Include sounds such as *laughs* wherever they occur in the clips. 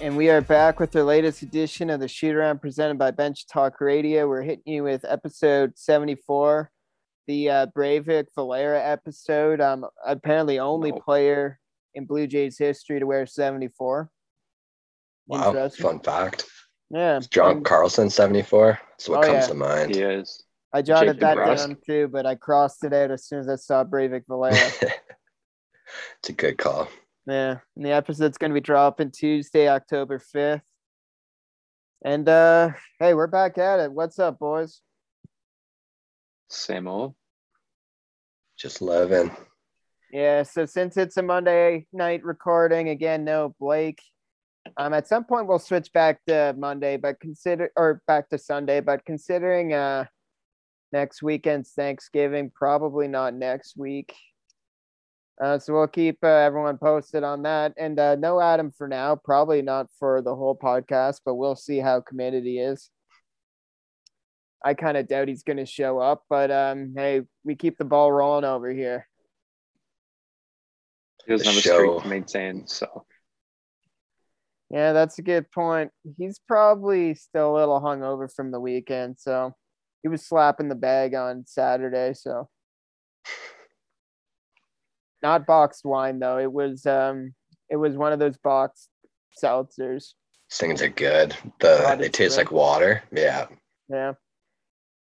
and we are back with the latest edition of the shoot around presented by Bench Talk Radio. We're hitting you with episode 74, the uh, Breyvic Valera episode. Um, apparently, only Wow. player in Blue Jays history to wear 74. Wow, Interesting. fun fact. Yeah. John um, Carlson, 74. That's what Oh, comes yeah. to mind. He is. I jotted Jake that DeBrusk. down too, but I crossed it out as soon as I saw Breyvic Valera. *laughs* it's a good call. Yeah, and the episode's going to be dropping Tuesday, October 5th. And uh hey, we're back at it. What's up, boys? Same old. Just loving. Yeah, so since it's a Monday night recording, again, no Blake. Um, at some point we'll switch back to Monday, but consider or back to Sunday, but considering uh next weekend's Thanksgiving, probably not next week. Uh, so we'll keep uh, everyone posted on that, and uh, no Adam for now. Probably not for the whole podcast, but we'll see how committed he is. I kind of doubt he's going to show up, but um, hey, we keep the ball rolling over here. He doesn't have a streak show. to maintain, so Yeah, that's a good point. He's probably still a little hungover from the weekend, so he was slapping the bag on Saturday. So *laughs* not boxed wine though. It was um, it was one of those boxed seltzers. These things are good. The they taste like water. Yeah. Yeah,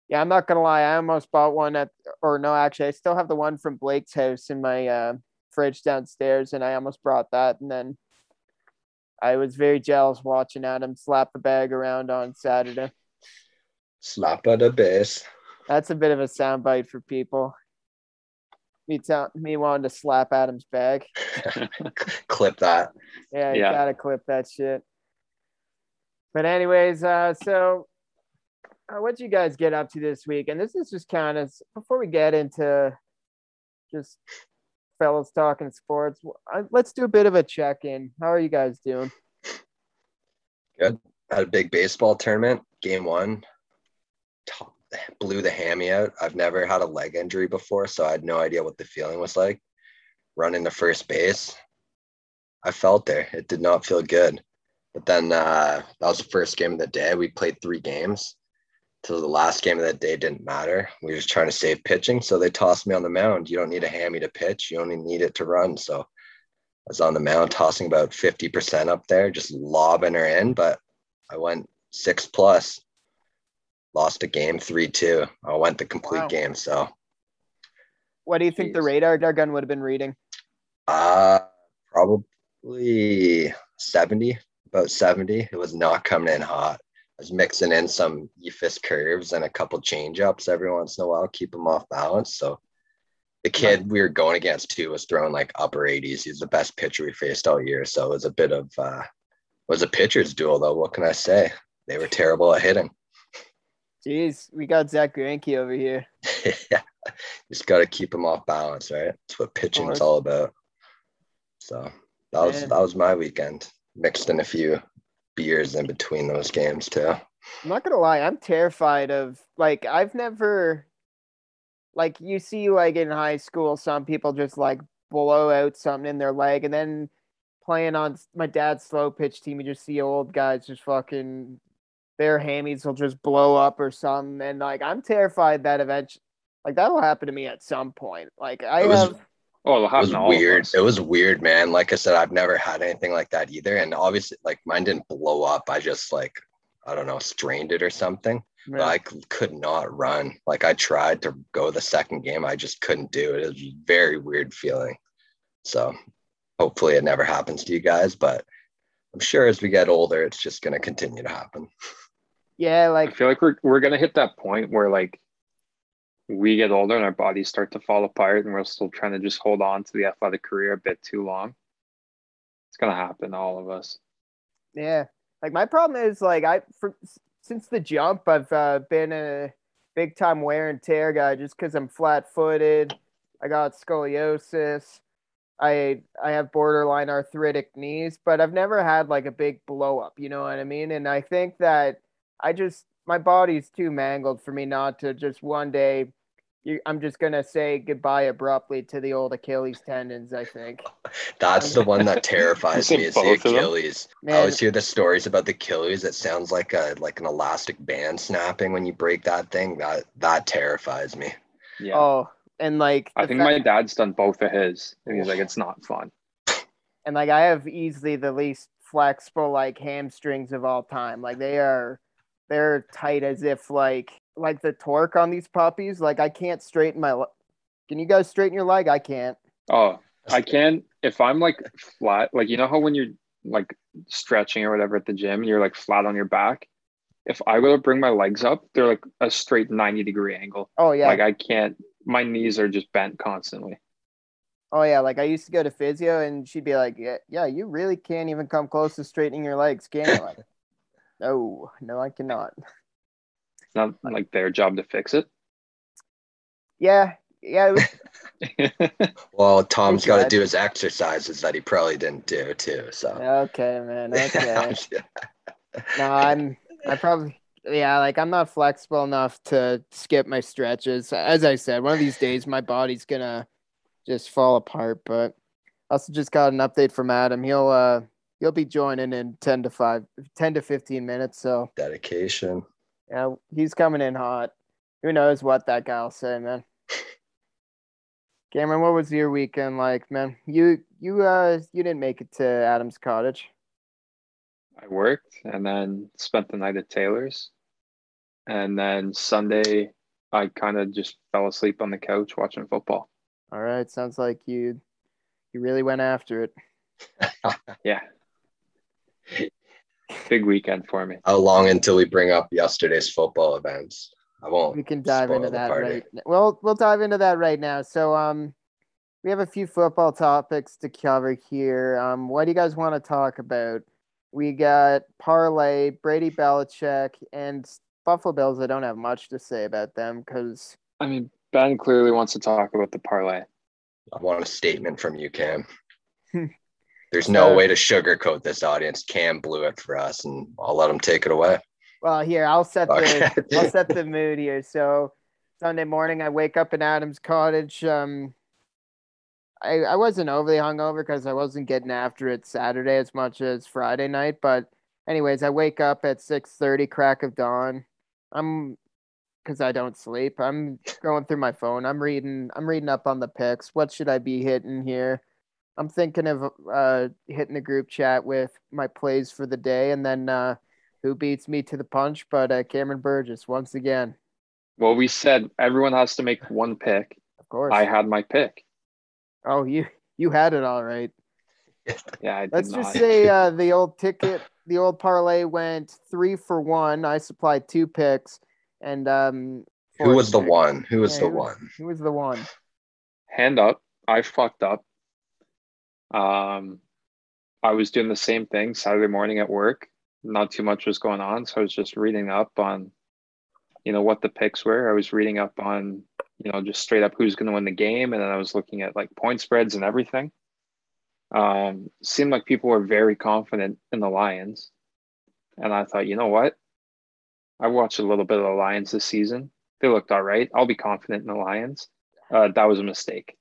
yeah. I'm not gonna lie. I almost bought one at, or no, actually, I still have the one from Blake's house in my uh, fridge downstairs, and I almost brought that, and then I was very jealous watching Adam slap the bag around on Saturday. Slap at the base. That's a bit of a soundbite for people. Me, tell, me wanting to slap Adam's bag. *laughs* Clip that. Yeah, you Yeah. gotta clip that shit. But anyways, uh, so uh, what'd you guys get up to this week? And this is just kind of before we get into just fellas talking sports. uh, Let's do a bit of a check in. How are you guys doing? Good. Had a big baseball tournament. Game one. Top, blew the hammy out. I've never had a leg injury before, so I had no idea what the feeling was like. Running to first base. I felt there. It did not feel good. But then uh, that was the first game of the day. We played three games. Till the last game of the day didn't matter. We were just trying to save pitching. So they tossed me on the mound. You don't need a hammy to pitch. You only need it to run. So I was on the mound tossing about 50% up there, just lobbing her in. But I went six plus. Lost a game three two. I went the complete Wow. game. So What do you think the radar gun would have been reading? uh probably 70, about 70. It was not coming in hot. I was mixing in some Eephus curves and a couple change ups every once in a while, keep them off balance. So the kid we were going against too was throwing like upper 80s. He's the best pitcher we faced all year. So it was a bit of uh it was a pitcher's duel though. What can I say? They were terrible at hitting. Jeez, we got Zack Greinke over here. yeah, *laughs* just got to keep him off balance, right? That's what pitching is all about. So that was Man. that was my weekend. Mixed in a few beers in between those games too. I'm not gonna lie, I'm terrified of like I've never like you see like in high school some people just like blow out something in their leg and then playing on my dad's slow pitch team you just see old guys just fucking their hammies will just blow up or something and like I'm terrified that eventually like that'll happen to me at some point. Like I It was- have oh, it'll was happen to all of weird. It was weird, man. Like I said, I've never had anything like that either. And obviously, like mine didn't blow up. I just like I don't know, strained it or something. But I c- could not run. Like I tried to go the second game, I just couldn't do it. It was a very weird feeling. So hopefully it never happens to you guys, but I'm sure as we get older, it's just going to continue to happen. Yeah, like I feel like we're we're gonna hit that point where like we get older and our bodies start to fall apart, and we're still trying to just hold on to the athletic career a bit too long. It's gonna happen, to all of us. Yeah. Like my problem is like I for since the jump I've uh, been a big time wear and tear guy just because I'm flat footed. I got scoliosis. I I have borderline arthritic knees, but I've never had like a big blow up, you know what I mean? And I think that I just my body's too mangled for me not to just one day you, I'm just gonna say goodbye abruptly to the old Achilles tendons. I think. That's the one that terrifies me. Is the both of them? Achilles. I always hear the stories about the Achilles. It sounds like a like an elastic band snapping when you break that thing. That that terrifies me. Yeah. oh, and like I think fact- my dad's done both of his. And he's like, it's not fun. and like I have easily the least flexible like hamstrings of all time. Like they are they're tight as if like like the torque on these puppies. Like I can't straighten my. le- Can you guys straighten your leg? I can't. Oh, I can if I'm like flat, like you know how when you're like stretching or whatever at the gym, you're like flat on your back. If I were to bring my legs up, they're like a straight 90 degree angle. Oh yeah. Like I can't my knees are just bent constantly. oh yeah. Like I used to go to physio, and she'd be like, "Yeah, yeah, you really can't even come close to straightening your legs, can you?" Like, no, no, I cannot. It's not like their job to fix it. Yeah, yeah. It was, *laughs* Well, Tom's got to do his exercises that he probably didn't do too. So. okay, man. *laughs* Okay. No, I'm I probably yeah, like I'm not flexible enough to skip my stretches. As I said, one of these days my body's gonna just fall apart. But also just got an update from Adam. He'll uh he'll be joining in ten to five 10 to fifteen minutes. So Dedication. yeah, he's coming in hot. Who knows what that guy'll say, man. Cameron, what was your weekend like, man? You you uh you didn't make it to Adam's cottage. I worked and then spent the night at Taylor's. And then Sunday I kind of just fell asleep on the couch watching football. All right, sounds like you you really went after it. *laughs* Yeah. Big weekend for me. How long until we bring up yesterday's football events? I won't. We can dive into that party. right. n- Well, we'll dive into that right now. So, um, we have a few football topics to cover here. Um, what do you guys want to talk about? We got parlay, Brady Belichick, and Buffalo Bills. I don't have much to say about them because I mean, Ben clearly wants to talk about the parlay. I want a statement from you, Cam. *laughs* There's no So- way to sugarcoat this audience. Cam blew it for us, and I'll let him take it away. Well, here I'll set the *laughs* I'll set the mood here. So Sunday morning, I wake up in Adam's cottage. Um, I I wasn't overly hungover because I wasn't getting after it Saturday as much as Friday night. But anyways, I wake up at six thirty, crack of dawn. I'm because I don't sleep. I'm going through my phone. I'm reading. I'm reading up on the picks. What should I be hitting here? I'm thinking of uh hitting the group chat with my plays for the day, and then uh, who beats me to the punch? But uh, Cameron Burgess once again, Well, we said everyone has to make one pick. of course. I had my pick. oh, you you had it all right. *laughs* Yeah, I did Let's not. just say *laughs* uh, the old ticket, the old parlay went three for one. I supplied two picks, and um, Who was the picks. one? Who was Yeah, the who was- one? Who was the one? hand up. I fucked up. Um, I was doing the same thing Saturday morning at work. Not too much was going on, so I was just reading up on, you know, what the picks were. I was reading up on, you know, just straight up who's going to win the game, and then I was looking at like point spreads and everything. Um, seemed like people were very confident in the Lions, and I thought, you know what? I watched a little bit of the Lions this season. They looked all right. I'll be confident in the Lions. Uh, that was a mistake.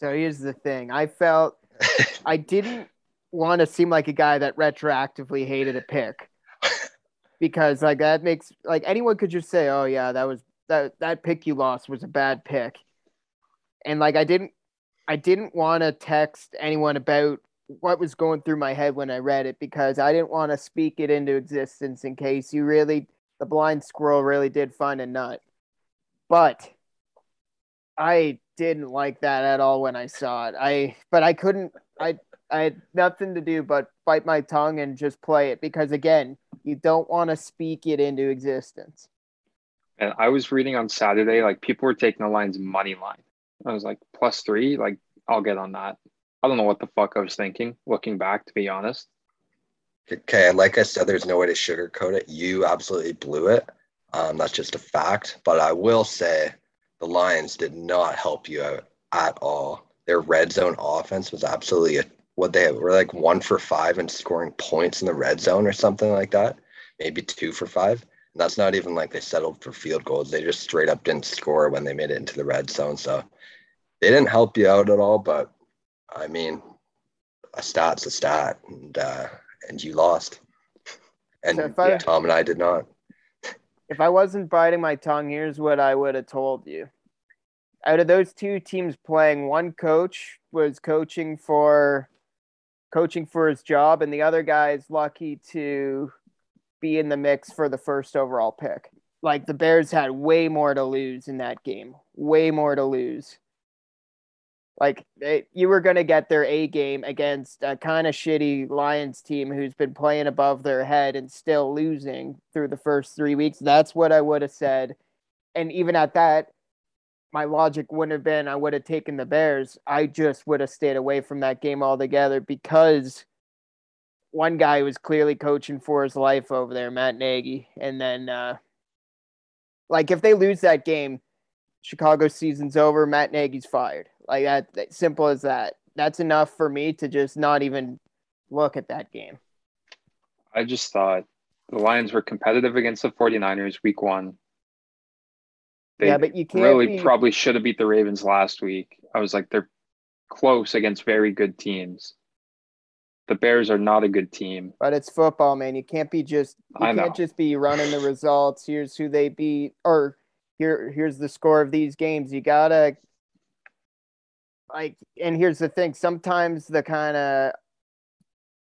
So here's the thing. I felt *laughs* I didn't want to seem like a guy that retroactively hated a pick. Because like that makes like anyone could just say, "Oh yeah, that was that that pick you lost was a bad pick." And like I didn't I didn't want to text anyone about what was going through my head when I read it because I didn't want to speak it into existence in case you really the blind squirrel really did find a nut. But I didn't like that at all when I saw it. I but I couldn't I I had nothing to do but bite my tongue and just play it because again, you don't want to speak it into existence. And I was reading on Saturday, like people were taking the Lions money line. I was like, plus three, like I'll get on that. I don't know what the fuck I was thinking, looking back, to be honest. Okay, like I said, there's no way to sugarcoat it. You absolutely blew it. Um, that's just a fact. But I will say the Lions did not help you out at all. Their red zone offense was absolutely a, what they were like one for five and scoring points in the red zone or something like that. Maybe two for five. And that's not even like they settled for field goals. They just straight up didn't score when they made it into the red zone. So they didn't help you out at all. But I mean, a stat's a stat, and uh, and you lost. And I- Tom and I did not. If I wasn't biting my tongue, here's what I would have told you. Out of those two teams playing, one coach was coaching for coaching for his job, and the other guy is lucky to be in the mix for the first overall pick. Like the Bears had way more to lose in that game, way more to lose. Like they, you were going to get their A game against a kind of shitty Lions team who's been playing above their head and still losing through the first three weeks. That's what I would have said. And even at that, my logic wouldn't have been I would have taken the Bears. I just would have stayed away from that game altogether because one guy was clearly coaching for his life over there, Matt Nagy. And then, uh, like, if they lose that game, Chicago season's over. Matt Nagy's fired. Like that, that simple as that. That's enough for me to just not even look at that game. I just thought the Lions were competitive against the 49ers week one. They yeah, but you can't really be, probably should have beat the Ravens last week. I was like, they're close against very good teams. The Bears are not a good team. but it's football, man. You can't be just you I can't just be running the results. Here's who they beat, or here here's the score of these games. You gotta like, and here's the thing. Sometimes the kind of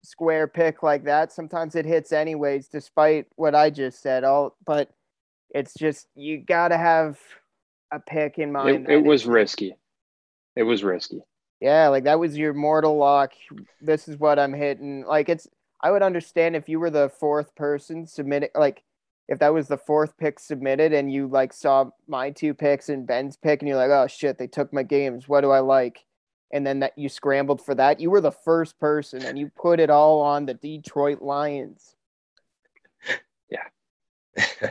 square pick like that, sometimes it hits anyways, despite what I just said. All, but it's just you gotta have a pick in mind. It, it was it's- risky. It was risky. Yeah, like that was your mortal lock. This is what I'm hitting. Like it's I would understand if you were the fourth person submitting like if that was the fourth pick submitted and you like saw my two picks and Ben's pick and you're like, "Oh shit, they took my games. What do I like?" And then that you scrambled for that. You were the first person and you put it all on the Detroit Lions. *laughs* Yeah. *sighs*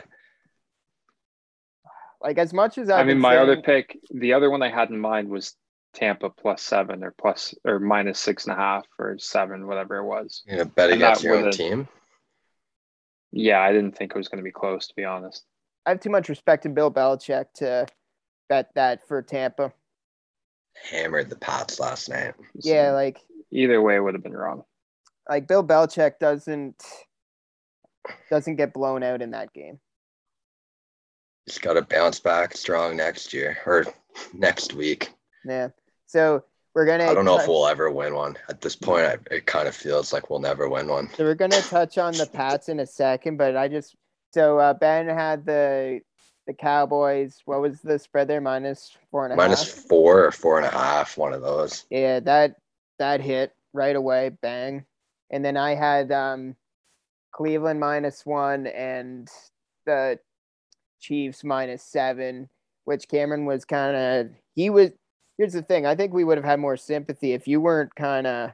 like as much as I've I mean, been my other pick, the other one I had in mind was Tampa plus seven or plus or minus six and a half or seven, whatever it was. You know, bet And against your own would've- team. Yeah, I didn't think it was going to be close, to be honest. I have too much respect in Bill Belichick to bet that for Tampa. Hammered the Pats last night. Yeah, like Either way, would have been wrong. like Bill Belichick doesn't doesn't get blown out in that game. He's got to bounce back strong next year or next week. Yeah. So we're gonna I don't know if we'll ever win one. At this point, I, it kind of feels like we'll never win one. so we're gonna touch on the Pats in a second, but I just so uh, Ben had the the Cowboys. What was the spread there? Minus four and a half. Minus four or four and a half, one of those. Yeah, that that hit right away, bang. And then I had um Cleveland minus one and the Chiefs minus seven, which Cameron was kind of he was. Here's the thing: I think we would have had more sympathy if you weren't kind of.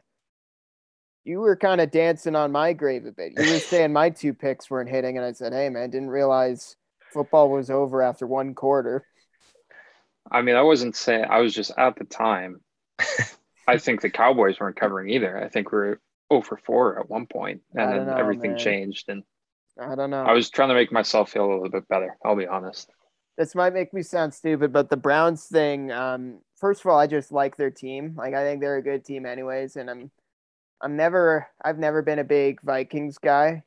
You were kind of dancing on my grave a bit. You were *laughs* saying my two picks weren't hitting, and I said, "Hey, man, didn't realize football was over after one quarter." I mean, I wasn't saying, I was just at the time. *laughs* I think the Cowboys weren't covering either. I think we were 0 for 4 at one and then know, everything man. changed. And I don't know. I was trying to make myself feel a little bit better. I'll be honest. This might make me sound stupid, but the Browns thing, um, first of all, I just like their team. Like I think they're a good team anyways, and I'm I'm never I've never been a big Vikings guy.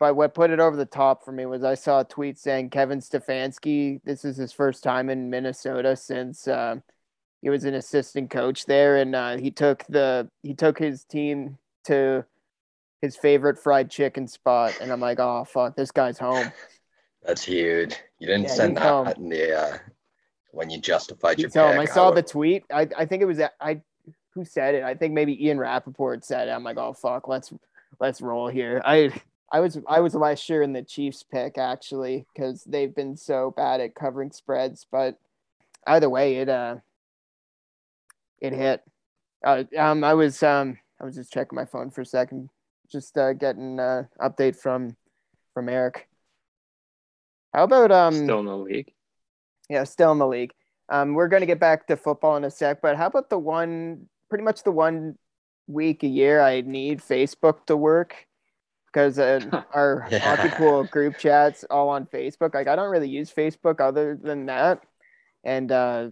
But what put it over the top for me was I saw a tweet saying Kevin Stefanski, this is his first time in Minnesota since uh, he was an assistant coach there, and uh, he took the he took his team to his favorite fried chicken spot, and I'm like, oh fuck, this guy's home. That's huge. You didn't Yeah, send that in the uh, when you justified your home. pick. I saw the tweet. I, I think it was I who said it. I think maybe Ian Rapoport said it. I'm like, oh fuck, let's let's roll here. I I was I was last year in the Chiefs pick actually because they've been so bad at covering spreads. But either way, it uh it hit. Uh, um, I was um I was just checking my phone for a second, just uh, getting uh update from from Eric. How about um Still in the league. yeah, still in the league. Um, we're going to get back to football in a sec, but how about the one, pretty much the one week a year I need Facebook to work? because uh, *laughs* our Yeah. hockey pool group chats all on Facebook. Like I don't really use Facebook other than that, and uh,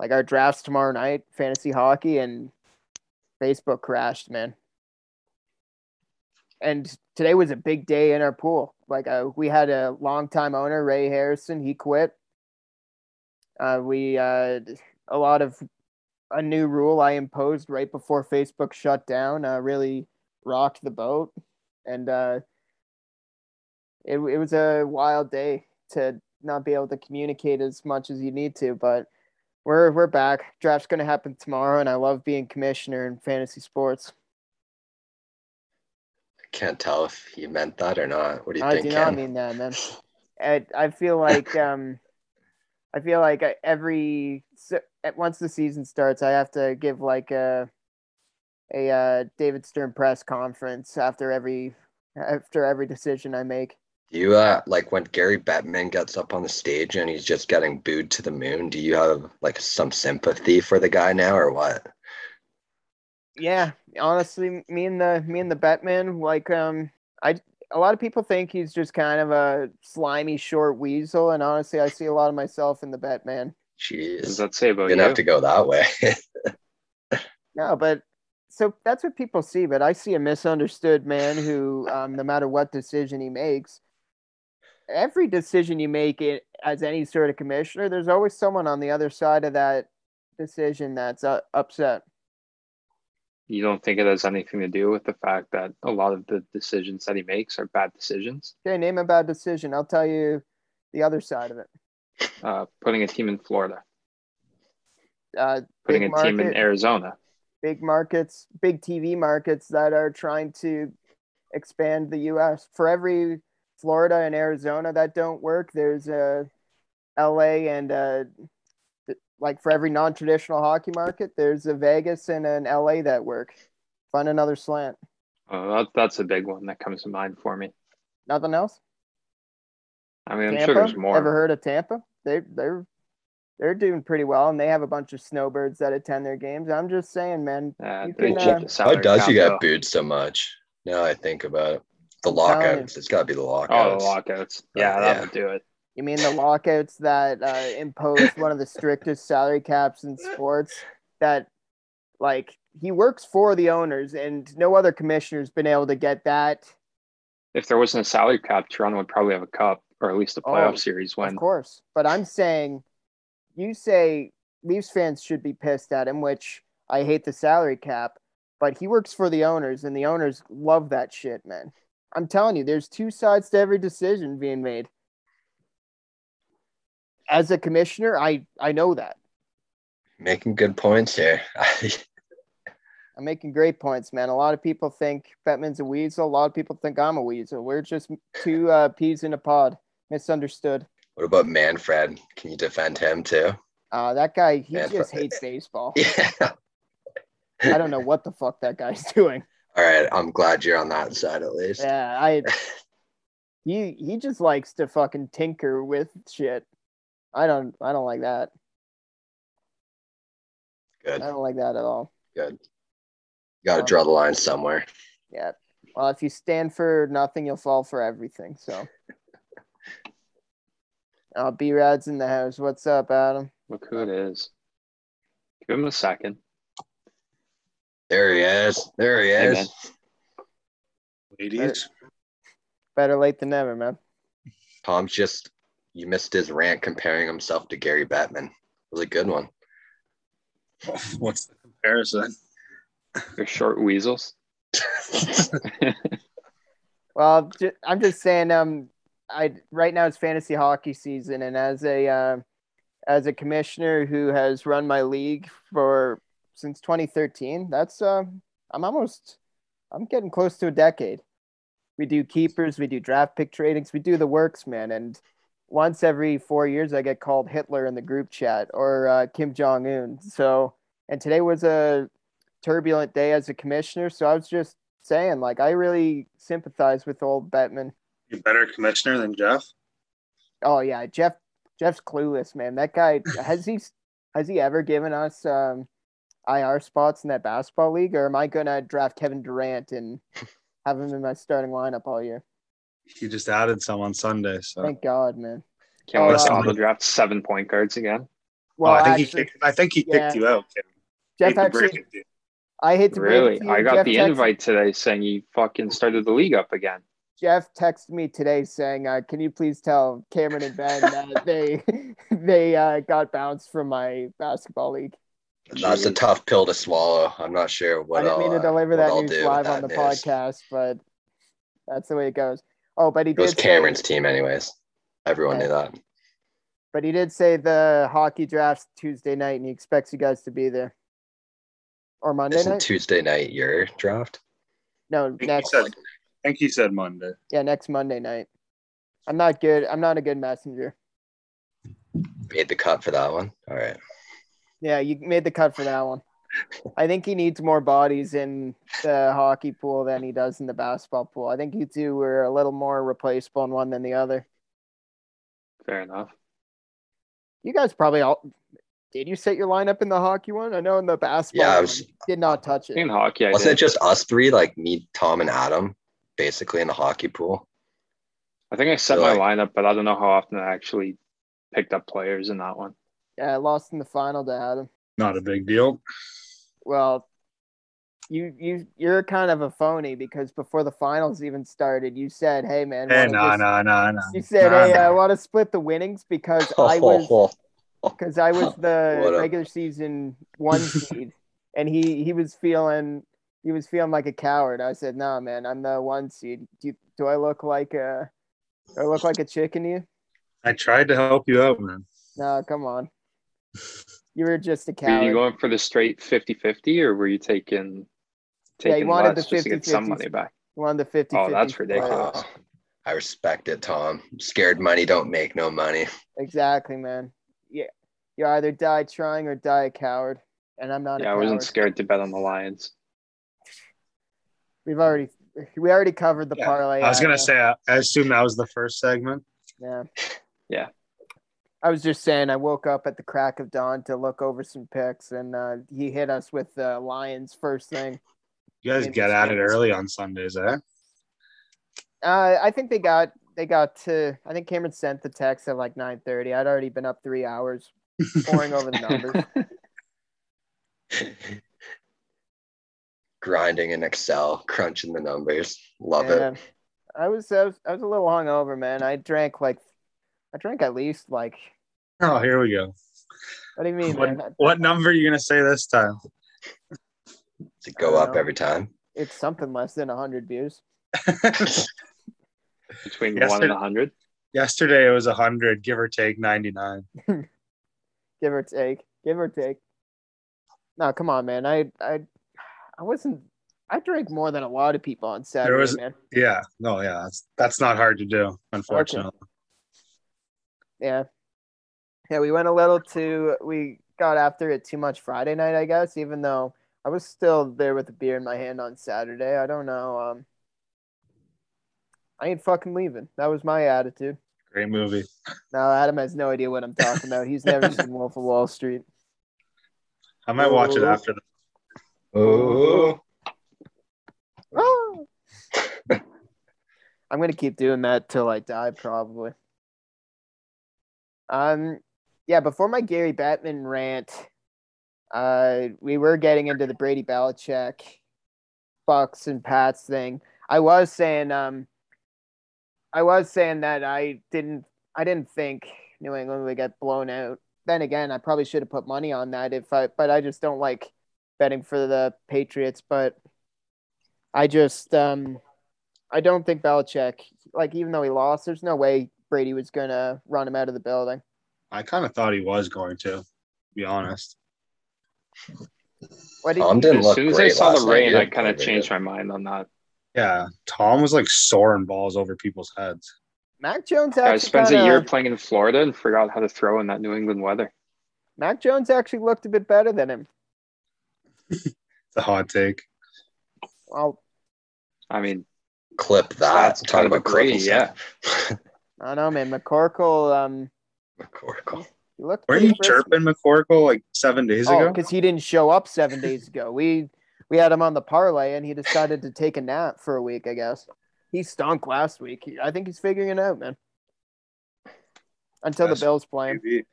like our drafts tomorrow night, fantasy hockey, and Facebook crashed, man. And today was a big day in our pool. Like uh, we had a longtime owner, Ray Harrison. He quit. Uh, we uh, a lot of a new rule I imposed right before Facebook shut down. Uh, really rocked the boat, and uh, it it was a wild day to not be able to communicate as much as you need to. But we're we're back. Draft's going to happen tomorrow, and I love being commissioner in fantasy sports. Can't tell if he meant that or not. What do you I think, I do Ken? not mean that, man. *laughs* I, I feel like *laughs* um, I feel like I- every so, at- once the season starts, I have to give like a a uh, David Stern press conference after every after every decision I make. Do you uh like when Gary Bettman gets up on the stage and he's just getting booed to the moon? Do you have like some sympathy for the guy now or what? Yeah, honestly, me and the me and the Batman, like um, I a lot of people think he's just kind of a slimy short weasel, and honestly, I see a lot of myself in the Batman. What does Jeez, that say about you're you? gonna have to go that way. *laughs* No, but so that's what people see. But I see a misunderstood man who, um, no matter what decision he makes, every decision you make it as any sort of commissioner, there's always someone on the other side of that decision that's uh, upset. You don't think it has anything to do with the fact that a lot of the decisions that he makes are bad decisions? Okay, name a bad decision. I'll tell you the other side of it. Uh, putting a team in Florida, Uh, putting a team in Arizona. big markets, big TV markets that are trying to expand the US. For every Florida and Arizona that don't work, there's a LA and uh like for every non-traditional hockey market, there's a Vegas and an LA that work. Find another slant. That, that's a big one that comes to mind for me. Nothing else? I mean, I'm Tampa? sure there's more. Ever heard of Tampa? They they're they're doing pretty well and they have a bunch of snowbirds that attend their games. I'm just saying, man, Uh, you can, uh, the Why does cap you get booed so much? Now I think about it. The lockouts. It's gotta be the lockouts. Oh, the lockouts. Yeah, Uh, that yeah. would do it. You mean the lockouts that uh, imposed one of the strictest salary caps in sports? That, like, he works for the owners, and no other commissioner's been able to get that. If there wasn't a salary cap, Toronto would probably have a cup or at least a playoff Oh, series win. Of course, but I'm saying, you say Leafs fans should be pissed at him, which I hate the salary cap, but he works for the owners, and the owners love that shit, man. I'm telling you, there's two sides to every decision being made. As a commissioner, I I know that. Making good points here. *laughs* I'm making great points, man. A lot of people think Bettman's a weasel. A lot of people think I'm a weasel. We're just two uh, peas in a pod. Misunderstood. what about Manfred? Can you defend him too? Uh, that guy, he Man, just hates baseball. *laughs* Yeah. I don't know what the fuck that guy's *laughs* doing. All right. I'm glad you're on that side at least. Yeah, I. He he just likes to fucking tinker with shit. I don't I don't like that. Good. I don't like that at all. Good. Got to Um, draw the line somewhere. Yeah. Well, if you stand for nothing, you'll fall for everything. So. *laughs* Uh, B Rad's in the house. What's up, Adam? Look who it is. Give him a second. There he is. There he Hey, is. man. Ladies, Better late than never, man. Tom's just you missed his rant comparing himself to Gary Bettman. It was a good one. *laughs* what's the comparison? *laughs* They're short weasels. *laughs* Well, I'm just saying. Um, I right now it's fantasy hockey season, and as a uh, as a commissioner who has run my league for since 2013, that's uh, I'm almost I'm getting close to a decade. We do keepers, we do draft pick tradings, we do the works, man. And once every four years, I get called Hitler in the group chat or uh, Kim Jong Un. So, and today was a turbulent day as a commissioner. So I was just saying, like, I really sympathize with old Bettman. You're better commissioner than Jeff? Oh yeah, Jeff. Jeff's clueless, man. That guy *laughs* has he has he ever given us um, IR spots in that basketball league, or am I gonna draft Kevin Durant and have him in my starting lineup all year. He just added some on Sunday. So Thank God, man. Can't wait to uh, auto draft seven point guards again. Well, oh, I think actually, he kicked, I think he kicked yeah. you out. Kim. Jeff Hate actually, it. I hate to break it Really? to you, I got Jeff the texted- invite today saying you fucking started the league up again. Jeff texted me today saying, uh, "Can you please tell Cameron and Ben that *laughs* they they uh, got bounced from my basketball league?" That's a tough pill to swallow. I'm not sure what I didn't mean to I'll, uh, deliver what that news do with live on the news. podcast, but that's the way it goes. Oh, but he It was did say, Cameron's team, anyways. Everyone Yeah. knew that. but he did say the hockey draft's Tuesday night, and he expects you guys to be there. Or Monday Isn't night? Tuesday night your draft? no, I think, next. said, I think he said Monday. Yeah, next Monday night. I'm not good. I'm not a good messenger. Made the cut for that one. All right. Yeah, you made the cut for that one. *laughs* I think he needs more bodies in the hockey pool than he does in the basketball pool. I think you two were a little more replaceable in one than the other. Fair enough. You guys probably all did you set your lineup in the hockey one? I know in the basketball Yeah, I one, was- did not touch it. In hockey, I Wasn't did. it just us three, like me, Tom, and Adam, basically in the hockey pool? I think I set So, my like- lineup, but I don't know how often I actually picked up players in that one. Yeah, I lost in the final to Adam. Not a big deal. Well, you you you're kind of a phony because before the finals even started, you said, "Hey man, Hey, no, just-" no, no, no. You said, Nah, "Hey, nah. I want to split the winnings because *laughs* I was *laughs* because I was the *laughs* a- regular season one seed, and he he was feeling he was feeling like a coward. I said, "No, man, I'm the one seed. Do you, do I look like a do I look like a chicken to you? I tried to help you out, man. No, come on. You were just a coward. Were you going for the straight 50-50 or were you taking Yeah, he wanted less the just to get some 50-50. money back? You wanted the 50 Oh, that's ridiculous. Wow. I respect it, Tom. Scared money don't make no money. Exactly, man. Yeah, you either die trying or die a coward, and I'm not Yeah, a I coward. wasn't scared to bet on the Lions. We've already we already covered the Yeah, parlay. I was gonna say, I, I assume that was the first segment. Yeah. Yeah. I was just saying, I woke up at the crack of dawn to look over some picks, and uh, he hit us with the Lions first thing. You guys get at it early on Sundays, eh? Uh, I think they got they got to. I think Cameron sent the text at like nine thirty. I'd already been up three hours pouring over the numbers. *laughs* Grinding in Excel, crunching the numbers. Love Yeah. it. I was, I was I was a little hungover, man. I drank like I drank at least like Oh, here we go. what do you mean, What, what number are you gonna say this time? Does it go up know. every time? It's something less than hundred beers. *laughs* Between Yes, one sir. and a hundred. Yesterday it was hundred, give or take ninety nine. *laughs* give or take, give or take. No, come on, man. I I I wasn't. I drank more than a lot of people on Saturday, was- man. Yeah, no, yeah, that's that's not hard to do, unfortunately. Yeah, yeah. We went a little too. We got after it too much Friday night, I guess. Even though I was still there with a beer in my hand on Saturday. I don't know. Um, I ain't fucking leaving. That was my attitude. Great movie. Now Adam has no idea what I'm talking about. He's never seen Wolf of Wall Street. I might watch it after the Oh, Oh. I'm gonna keep doing that till I die, probably. Um, yeah. Before my Gary Batman rant, uh, we were getting into the Brady Belichick, Bucks and Pats thing. I was saying, um, I was saying that I didn't, I didn't think New England would get blown out. Then again, I probably should have put money on that if I, but I just don't like betting for the Patriots. But I just um I don't think Belichick like even though he lost, there's no way Brady was gonna run him out of the building. I kind of thought he was going to, to be honest. What did Tom didn't As look soon as I saw the rain, He I kind of changed my mind on that. Yeah, Tom was like soaring balls over people's heads. Mac Jones Guy actually spends a year kinda, playing in Florida and forgot how to throw in that New England weather. Mac Jones actually looked a bit better than him. *laughs* it's a hot take. Well, I mean, Clip that. That's Talk kind of about agree, clipping yeah. *laughs* stuff. I don't know, man. McCorkle, um, McCorkle. he looked Were you frisky. chirping McCorkle like seven days Oh, ago? because he didn't show up seven days ago. We we had him on the parlay, and he decided to take a nap for a week. I guess he stunk last week. He- I think he's figuring it out, man. Until the That's- Bills play him. Maybe.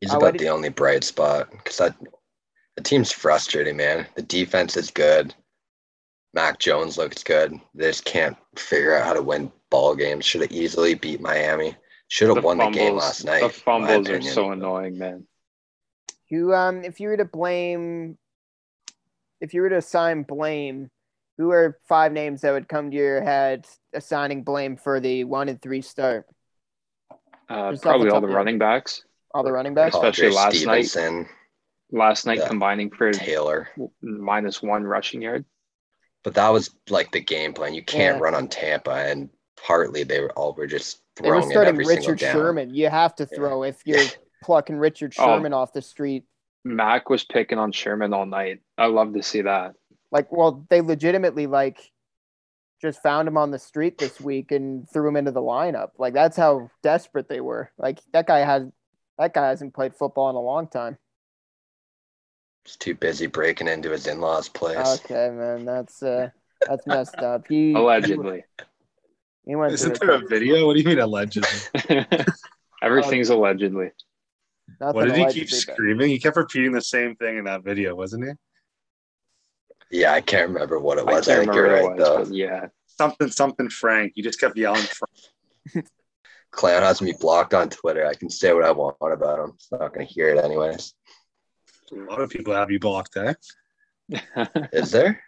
He's Uh, about did- the only bright spot because that the team's frustrating, man. The defense is good. Mac Jones looks good. They just can't figure out how to win ball games. Should have easily beat Miami. Should have won the game last night. The fumbles are so annoying, man. Who, um, if you were to blame, if you were to assign blame, who are five names that would come to your head assigning blame for the one and three start? Uh, Just probably the all the of your- running backs. All the running backs. especially Padre last night. Last night combining for Taylor. minus one rushing yard. But that was like the game plan. You can't Yeah. run on Tampa, and partly they were all were just throwing They were starting every single Richard down. Sherman. You have to Yeah. throw if you're plucking Richard Oh. Sherman off the street. Mac was picking on Sherman all night. I love to see that. Like, well, they legitimately like just found him on the street this week and threw him into the lineup. Like that's how desperate they were. Like that guy has that guy hasn't played football in a long time. He's too busy breaking into his in-laws' place. Okay, man, that's uh that's messed up. He Allegedly. he went to Isn't there a video? What do you mean allegedly? *laughs* Everything's allegedly. nothing what did he keep but- screaming? He kept repeating the same thing in that video, wasn't he? Yeah, I can't remember what it was. I, can't think remember you're what right it though. was, yeah. Something, something, Frank. You just kept yelling. Frank. Clown has me blocked on Twitter. I can say what I want about him. It's not gonna hear it anyways. A lot of people have you blocked, eh? *laughs* Is there?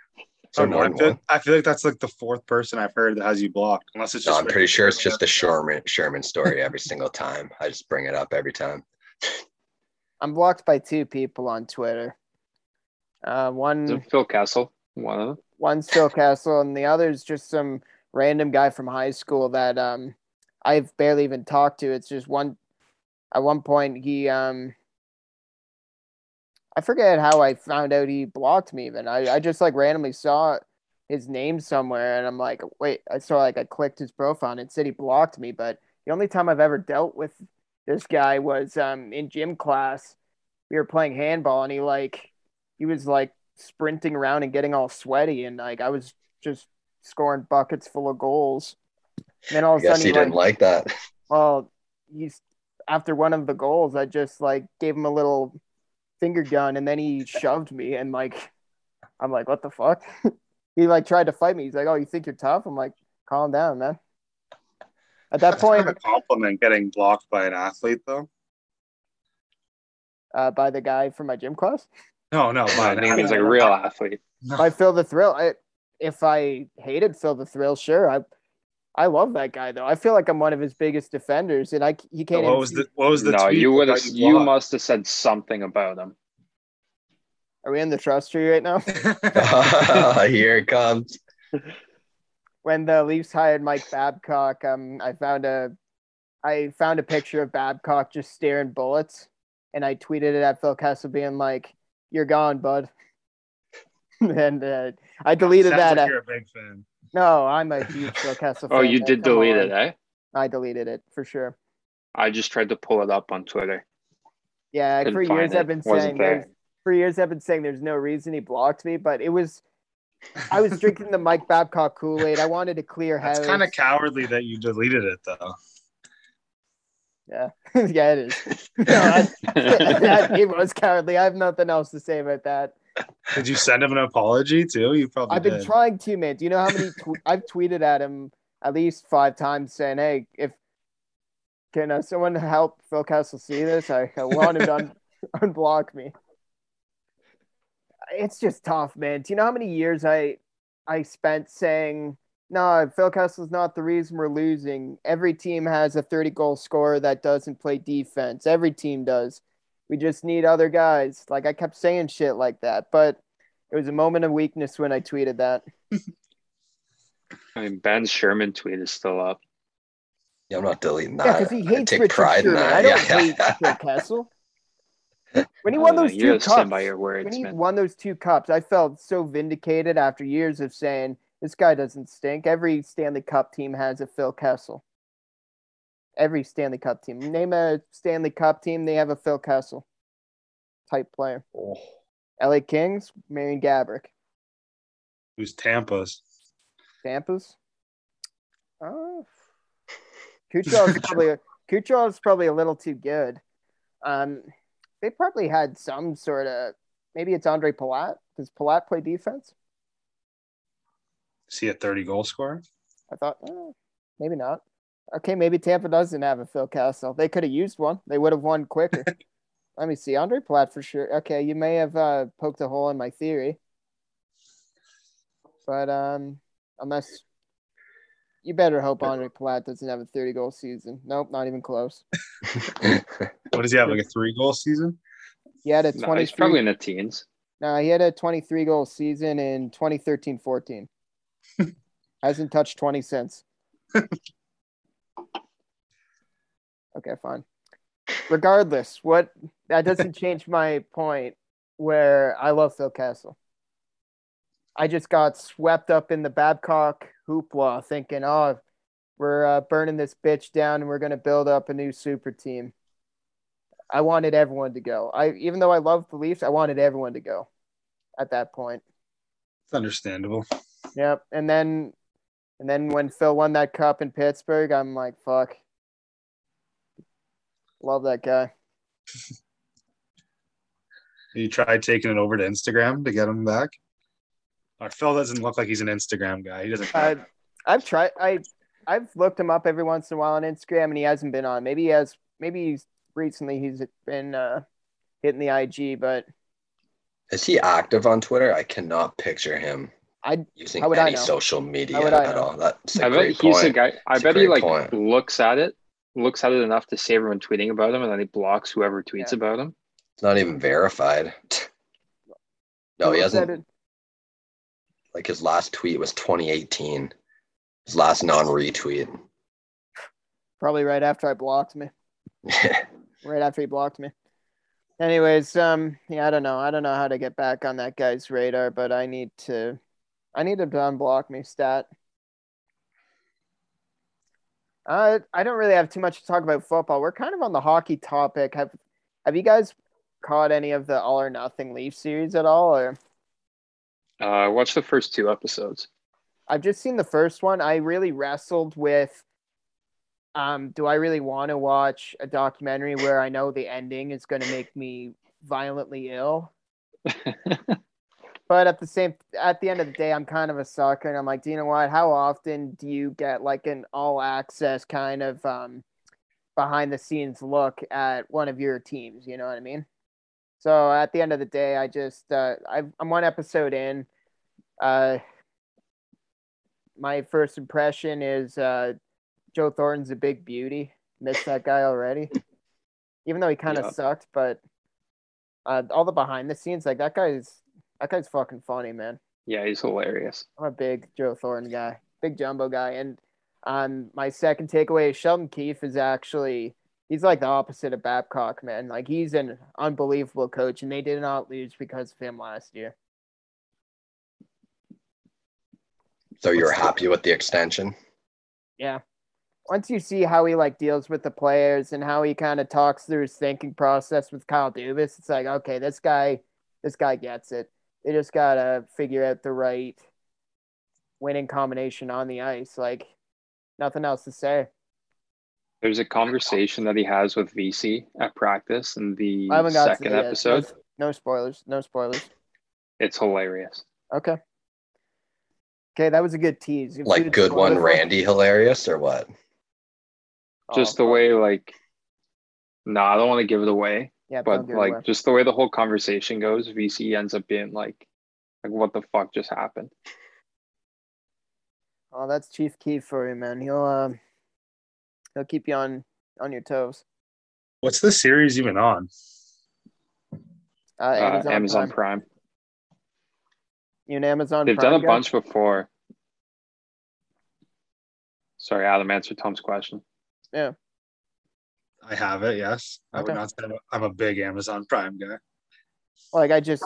So I, know, I, feel. I feel like that's like the fourth person I've heard that has you blocked, unless it's No, just. I'm pretty sure it's just the Sherman Sherman story every single time. I just bring it up every time. *laughs* I'm blocked by two people on Twitter. Uh, one Phil Kessel, One of them. one's Phil Kessel, and the other's just some random guy from high school that um I've barely even talked to. It's just one. At one point, he um. I forget how I found out he blocked me. Even I, I just like randomly saw his name somewhere, and I'm like, wait. I saw like I clicked his profile and it said he blocked me. But the only time I've ever dealt with this guy was um in gym class. We were playing handball, and he like he was like sprinting around and getting all sweaty, and like I was just scoring buckets full of goals. And then all of a sudden, he he didn't like, like that. well, he's after one of the goals, I just like gave him a little finger gun, and then he shoved me, and like I'm like, what the fuck? *laughs* he like tried to fight me. He's like, oh, you think you're tough? I'm like, calm down, man. At that That's kind point, of a compliment getting blocked by an athlete, though. uh, by the guy from my gym class, No, no, by I an think he's like a real athlete. by Phil the Thrill. I, if I hated Phil the Thrill, sure, I. I love that guy though. I feel like I'm one of his biggest defenders, and I he can't. What was see- the what was the no, tweet you would have. You blocked? must have said something about him. Are we in the trust tree right now? *laughs* *laughs* Here it comes. when the Leafs hired Mike Babcock, um, I found a, I found a picture of Babcock just staring bullets, and I tweeted it at Phil Kessel, being like, "You're gone, bud." *laughs* and uh, I deleted that. like uh, you're a big fan. No, I'm a huge Phil Kessel. *laughs* Oh, you did delete on. it, eh? I deleted it for sure. I just tried to pull it up on Twitter. Yeah, Couldn't for years it. I've been saying there's for years I've been saying there's no reason he blocked me, but it was I was drinking the Mike Babcock Kool Aid. I wanted to clear That's house. kind of cowardly that you deleted it, though. yeah, *laughs* yeah, it is. *laughs* No, I, that, it was cowardly. I have nothing else to say about that. Did you send him an apology too? You probably I've been did. trying to, man. Do you know how many tw- *laughs* I've tweeted at him at least five times saying, "Hey, if can uh, someone help Phil Kessel see this? I, I want him to un- *laughs* unblock me." It's just tough, man. Do you know how many years I I spent saying, "No, Phil Kessel's not the reason we're losing. Every team has a 30 goal scorer that doesn't play defense. Every team does. We just need other guys." Like I kept saying shit like that, but it was a moment of weakness when I tweeted that. *laughs* I mean, Ben Sherman tweet is still up. Yeah, I'm not deleting that. Yeah, because he I hates take Richard pride in that. I don't yeah. hate Phil Kessel. *laughs* When he won those you two cups, by your when he man. won those two cups, I felt so vindicated after years of saying this guy doesn't stink. Every Stanley Cup team has a Phil Kessel. Every Stanley Cup team. Name a Stanley Cup team, they have a Phil Kessel type player. Oh, LA Kings, Marian Gaborik. Who's Tampa's? Tampa's. Uh, Kucherov's probably *laughs* Kucherov's probably a little too good. Um, they probably had some sort of maybe it's Andre Palat. Does Palat play defense? Is he a 30 goal scorer? I thought eh, maybe not. Okay, maybe Tampa doesn't have a Phil Kessel. They could have used one. They would have won quicker. *laughs* Let me see. Ondrej Palat for sure. Okay, you may have uh, poked a hole in my theory. But um, unless you better hope Ondrej Palat doesn't have a 30 goal season. Nope, not even close. *laughs* What does he have? Like a three goal season? He had a No, 23 he's probably in the teens. No, he had a 23 goal season in 2013 14. *laughs* Hasn't touched 20 since. Okay, fine. Regardless, what that doesn't *laughs* change my point where I love Phil Kessel. I just got swept up in the Babcock hoopla thinking, oh, we're uh, burning this bitch down and we're going to build up a new super team. I wanted everyone to go. I even though I love the Leafs, I wanted everyone to go at that point. It's understandable. Yep. And then and then when Phil won that cup in Pittsburgh, I'm like, fuck. Love that guy. *laughs* You tried taking it over to Instagram to get him back? Or Phil doesn't look like he's an Instagram guy. He doesn't. I, I've tried I I've looked him up every once in a while on Instagram and he hasn't been on. Maybe he has maybe he's recently he's been uh hitting the IG, but Is he active on Twitter? I cannot picture him I using How would I any know? social media I at know? all. That's a I bet great he's point. a guy. I It's bet he like point. looks at it, looks at it enough to see everyone tweeting about him, and then he blocks whoever tweets Yeah. about him. It's not even verified. *laughs* No, he looks hasn't. Like his last tweet was 2018. His last non-retweet. probably right after I blocked me. *laughs* right after he blocked me. Anyways, um, yeah, I don't know. I don't know how to get back on that guy's radar, but I need to, I need him to unblock me. Stat. Uh, I don't really have too much to talk about football. We're kind of on the hockey topic. Have, have you guys caught any of the All or Nothing Leaf series at all, or? Uh, watch the first two episodes. I've just seen the first one. I really wrestled with um do I really want to watch a documentary where I know the ending is going to make me violently ill? *laughs* But at the same at the end of the day I'm kind of a sucker and I'm like, "Do you know what? How often do you get like an all access kind of um behind the scenes look at one of your teams, you know what I mean? So at the end of the day, I just uh i I'm one episode in. Uh my first impression is uh, Joe Thornton's a big beauty. Missed that guy already, even though he kind of Yeah. sucked. But uh, all the behind the scenes, like that guy's that guy's fucking funny, man. yeah, he's hilarious. I'm a big Joe Thornton guy, big jumbo guy. And um, my second takeaway is Sheldon Keefe is actually he's like the opposite of Babcock, man. Like he's an unbelievable coach, and they did not lose because of him last year. so you're What's the- happy with the extension? Yeah. Once you see how he like deals with the players and how he kind of talks through his thinking process with Kyle Dubas, it's like, okay, this guy, this guy gets it. They just gotta figure out the right winning combination on the ice. Like, nothing else to say. There's a conversation that he has with VC at practice in the I haven't got to second it episode. No, no spoilers. No spoilers. It's hilarious. Okay. Okay, that was a good tease. If you Like good one, it Randy, hilarious or what? Just Oh, the way, like, no, I don't want to give it away, yeah, but don't give it like, away. just the way the whole conversation goes, VC ends up being like, like, what the fuck just happened? Oh, that's Chief Keef for you, man. He'll um, he'll keep you on on your toes. What's the series even on? Uh, Uh, Amazon, Amazon, Prime. Prime. You an Amazon They've Prime done a guy? bunch before. Sorry, Adam, answer Tom's question. Yeah. I have it. Yes, I Okay. would not say I'm a, I'm a big Amazon Prime guy. Like I just,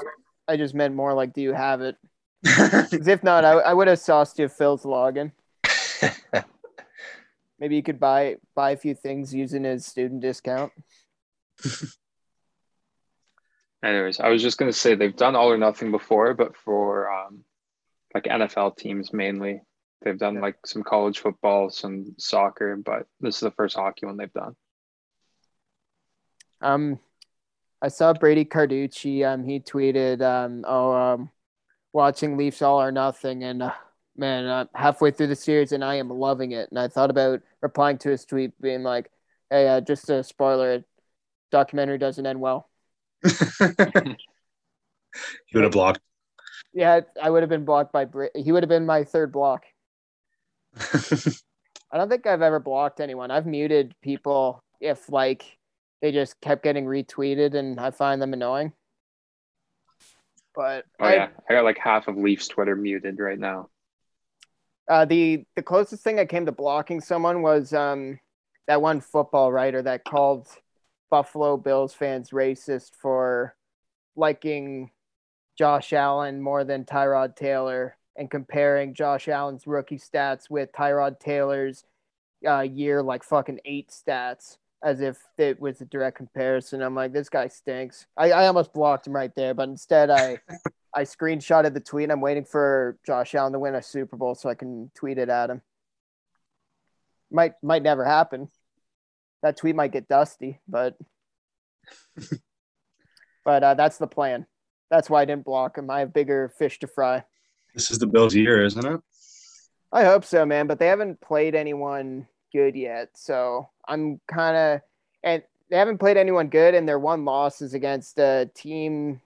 I just meant more like, do you have it? *laughs* if not, I, I would have sauced you Phil's login. *laughs* Maybe you could buy buy a few things using his student discount. *laughs* Anyways, I was just gonna say they've done all or nothing before, but for um, like NFL teams mainly. They've done like some college football, some soccer, but this is the first hockey one they've done. Um, I saw Brady Carducci. Um, he tweeted, um, "Oh, um, watching Leafs all or nothing, and uh, man, uh, halfway through the series, and I am loving it." And I thought about replying to his tweet, being like, "Hey, uh, just a spoiler, documentary doesn't end well." *laughs* he would have blocked. Yeah, I would have been blocked by. Bra- he would have been my third block. *laughs* I don't think I've ever blocked anyone. I've muted people if like they just kept getting retweeted and I find them annoying. But Oh I, yeah, I got like half of Leafs Twitter muted right now. uh, the the closest thing I came to blocking someone was um that one football writer that called Buffalo Bills fans racist for liking Josh Allen more than Tyrod Taylor and comparing Josh Allen's rookie stats with Tyrod Taylor's uh, year like fucking eight stats as if it was a direct comparison. I'm like, this guy stinks. I, I almost blocked him right there, but instead I *laughs* I screenshotted the tweet. I'm waiting for Josh Allen to win a Super Bowl so I can tweet it at him. Might might never happen. That tweet might get dusty, but *laughs* but uh, that's the plan. That's why I didn't block him. I have bigger fish to fry. this is the Bills' year, isn't it? I hope so, man. But they haven't played anyone good yet, so I'm kind of and they haven't played anyone good, and their one loss is against a team.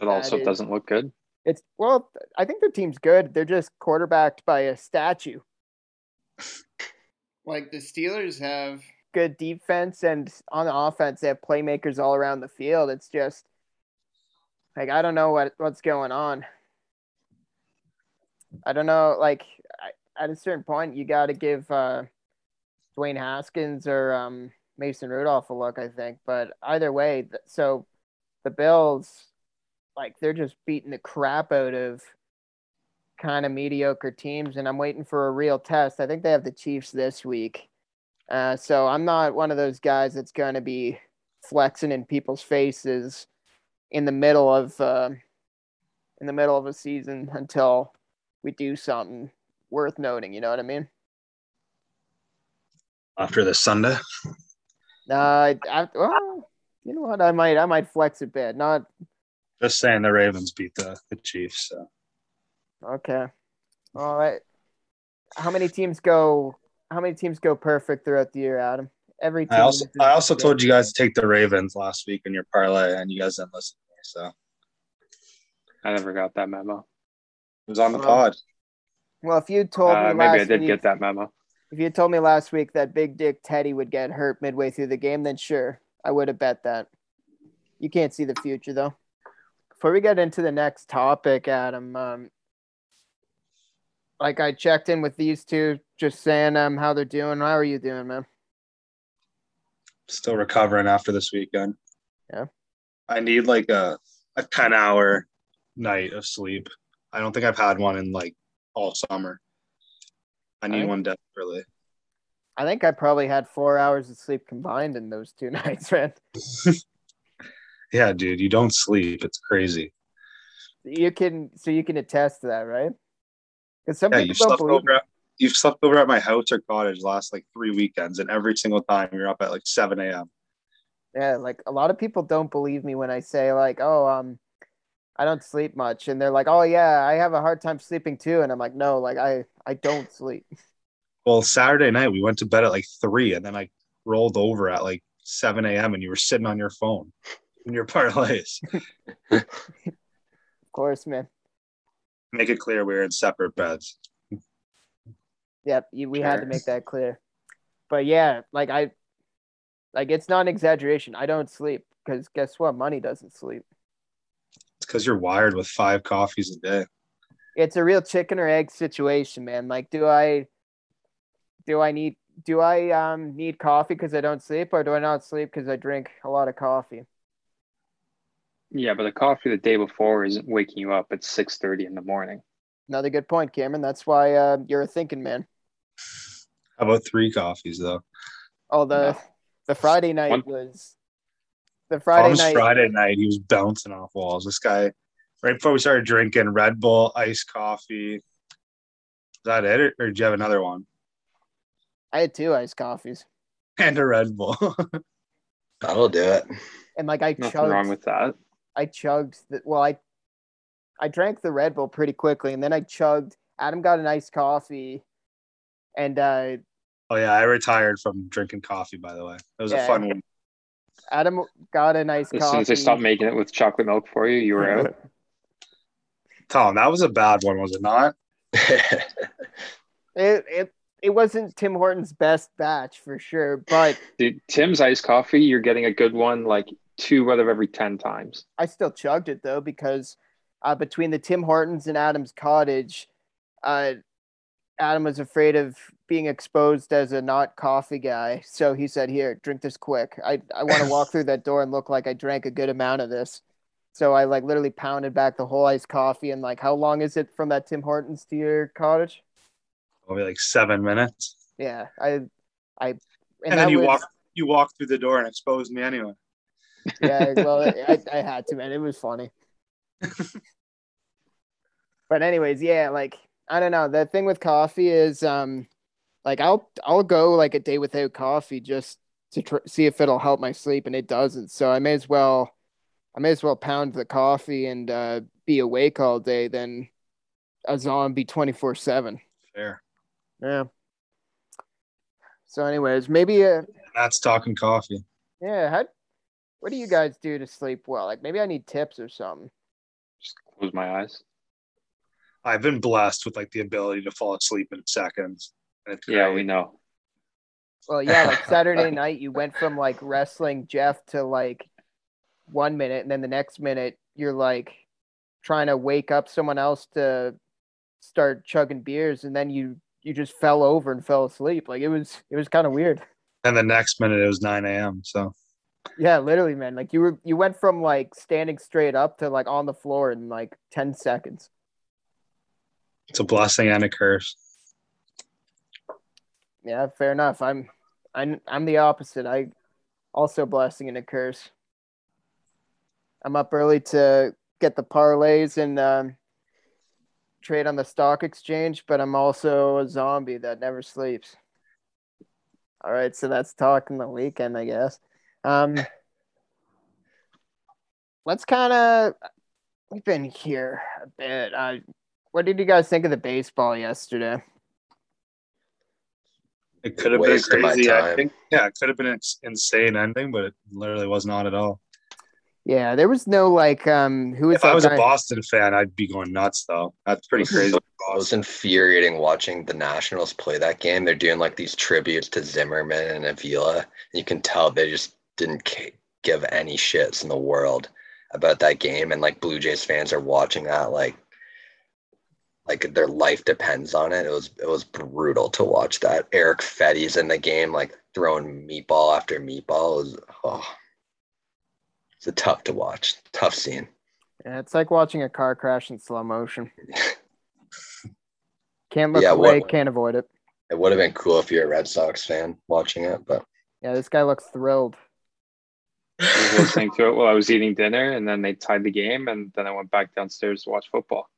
It also That is- doesn't look good. It's well, I think their team's good. They're just quarterbacked by a statue. *laughs* Like the Steelers have good defense, and on the offense they have playmakers all around the field. It's just like I don't know what what's going on. I don't know. Like I, at a certain point, you got to give uh, Dwayne Haskins or um, Mason Rudolph a look. I think, but either way, so the Bills, like they're just beating the crap out of kind of mediocre teams, and I'm waiting for a real test. I think they have the Chiefs this week, uh, so I'm not one of those guys that's going to be flexing in people's faces in the middle of uh, in the middle of a season until we do something worth noting. You know what I mean? After this Sunday, Uh, I, I, well, you know what? I might I might flex a bit. Not just saying the Ravens beat the, the Chiefs. So. okay. All right. How many teams go? How many teams go perfect throughout the year, Adam? Every team. I also I also to- told you guys to take the Ravens last week in your parlay, and you guys didn't listen to me. So I never got that memo. It was on the pod. Well, if you told Uh, me maybe last I did week, get that memo. if you told me last week that Big Dick Teddy would get hurt midway through the game, then sure, I would have bet that. You can't see the future though. Before we get into the next topic, Adam, um, like I checked in with these two, just saying um how they're doing. How are you doing, man? Still recovering after this weekend. Yeah. I need like a a ten hour night of sleep. I don't think I've had one in like all summer. I need I- one desperately. I think I probably had four hours of sleep combined in those two *laughs* nights, man. *laughs* Yeah, dude, you don't sleep. It's crazy. You can, so you can attest to that, right? Because some Yeah, you people don't slept believe. over. At, you've slept over at my house or cottage last like three weekends, and every single time you're up at like seven a.m. Yeah, like a lot of people don't believe me when I say like, "Oh, um, I don't sleep much," and they're like, "Oh yeah, I have a hard time sleeping too," and I'm like, "No, like I I don't sleep." Well, Saturday night we went to bed at like three, and then I rolled over at like seven a.m. and you were sitting on your phone in your parlays. *laughs* Of course, man. Make it clear we're in separate beds. Yep, you, we had to make that clear. But yeah, like I, like it's not an exaggeration. I don't sleep because guess what? Money doesn't sleep. It's because you're wired with five coffees a day. It's a real chicken or egg situation, man. Like, do I, do I need, do I um need coffee because I don't sleep, or do I not sleep because I drink a lot of coffee? Yeah, but the coffee the day before isn't waking you up at six thirty in the morning. Another good point, Cameron. That's why uh, you're a thinking man. How about three coffees though? Oh, the No. the Friday night One- was the Friday Tom's night. Friday night, he was bouncing off walls. This guy, right before we started drinking Red Bull, iced coffee. Is that it, or, or did you have another one? I had two iced coffees, *laughs* And a Red Bull. *laughs* That'll do it. and like I Nothing chugged. wrong with that. I chugged the well, I I drank the Red Bull pretty quickly, and then I chugged. Adam got an iced coffee, and uh, oh yeah, I retired from drinking coffee. By the way, it was Yeah. a fun one. Adam got an iced As coffee. soon as they stopped making it with chocolate milk for you, you were out. *laughs* Tom, that was a bad one, was it not? *laughs* It it it wasn't Tim Hortons' best batch for sure, but Dude, Tim's iced coffee, you're getting a good one like two out of every 10 times. I still chugged it though because uh, between the Tim Hortons and Adam's Cottage, uh, Adam was afraid of being exposed as a not coffee guy, so he said, "Here, drink this quick. I I want to *laughs* walk through that door and look like I drank a good amount of this." So I like literally pounded back the whole iced coffee and like, how long is it from that Tim Hortons to your cottage? Probably like seven minutes. Yeah, I I And, that then you was- walk you walked through the door and exposed me anyway. yeah, well, *laughs* I, I had to, man. It was funny. *laughs* but anyways, yeah, like I don't know. The thing with coffee is, um, like I'll I'll go like a day without coffee just to tr- see if it'll help my sleep, and it doesn't. So I may as well, I may as well pound the coffee and uh, be awake all day than a zombie twenty four seven. Fair. Yeah. So, anyways, maybe uh, That's talking coffee. yeah. How, what do you guys do to sleep well? Like maybe I need tips or something. Just close my eyes. I've been blessed with like the ability to fall asleep in seconds. It's Yeah, we know. Well, yeah, like *laughs* Saturday night, you went from like wrestling Jeff to like one minute, and then the next minute, you're like trying to wake up someone else to start chugging beers, and then you you just fell over and fell asleep. Like it was it was kind of weird. And the next minute it was 9 a.m. So Yeah, literally, man. Like you were you went from like standing straight up to like on the floor in like ten seconds. It's a blessing and a curse. Yeah, fair enough. I'm I'm I'm the opposite. I also blessing and a curse. I'm up early to get the parlays and um, trade on the stock exchange, but I'm also a zombie that never sleeps. All right, so that's talking the weekend, I guess. Um, let's kind of we've been here a bit. Uh, what did you guys think of the baseball yesterday? It could have been a Waste of my crazy time. ending. Yeah, it could have been an insane ending, but it literally was not at all. Yeah, there was no like um who was If I that was a? Boston fan, I'd be going nuts though. That's pretty crazy. It was infuriating watching the Nationals play that game. They're doing like these tributes to Zimmerman and Avila. And you can tell they just didn't ca- give any shits in the world about that game. And like Blue Jays fans are watching that like like their life depends on it. It was it was brutal to watch that. Erick Fedde's in the game, like throwing meatball after meatball. It was oh, it's a tough to watch. Tough scene. Yeah, it's like watching a car crash in slow motion. *laughs* Can't look Yeah, away, what- can't avoid it. It would have been cool if you're a Red Sox fan watching it, but Yeah, this guy looks thrilled. I was listening to it while I was eating dinner, and then they tied the game, and then I went back downstairs to watch football.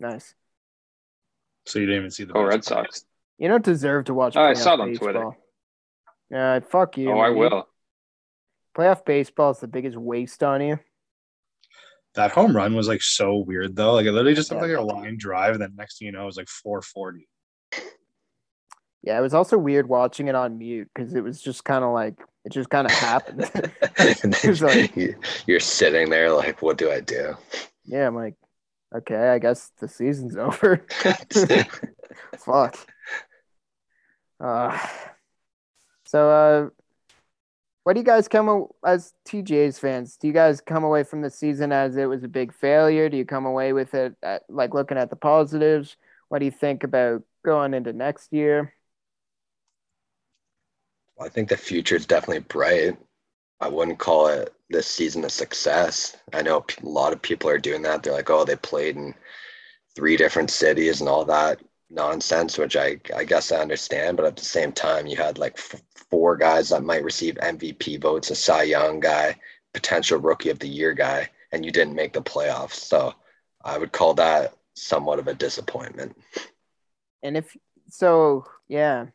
Nice. So you didn't even see the Go Red. Sox. You don't deserve to watch. Oh, I playoff saw it on Twitter. baseball. Yeah, fuck you. oh, I man. will. Playoff baseball is the biggest waste on you. That home run was like so weird though. Like it literally just looked like a line drive, and then next thing you know, it was like 440. Yeah, it was also weird watching it on mute because it was just kind of like it just kind of happened. and then It's like- you, *laughs* you're sitting there like, what do I do? yeah, I'm like, okay, I guess the season's *laughs* over. *laughs* Fuck. Uh, so, uh, what do you guys come as TJ's fans? Do you guys come away from the season as it was a big failure? Do you come away with it at, like looking at the positives? What do you think about going into next year? Well, I think the future is definitely bright. I wouldn't call it this season a success. I know a lot of people are doing that. They're like, oh, they played in three different cities and all that. nonsense, which I I guess I understand. But at the same time, you had like f- four guys that might receive MVP votes, a Cy Young guy, potential Rookie of the Year guy, and you didn't make the playoffs. So I would call that somewhat of a disappointment. And if so, yeah.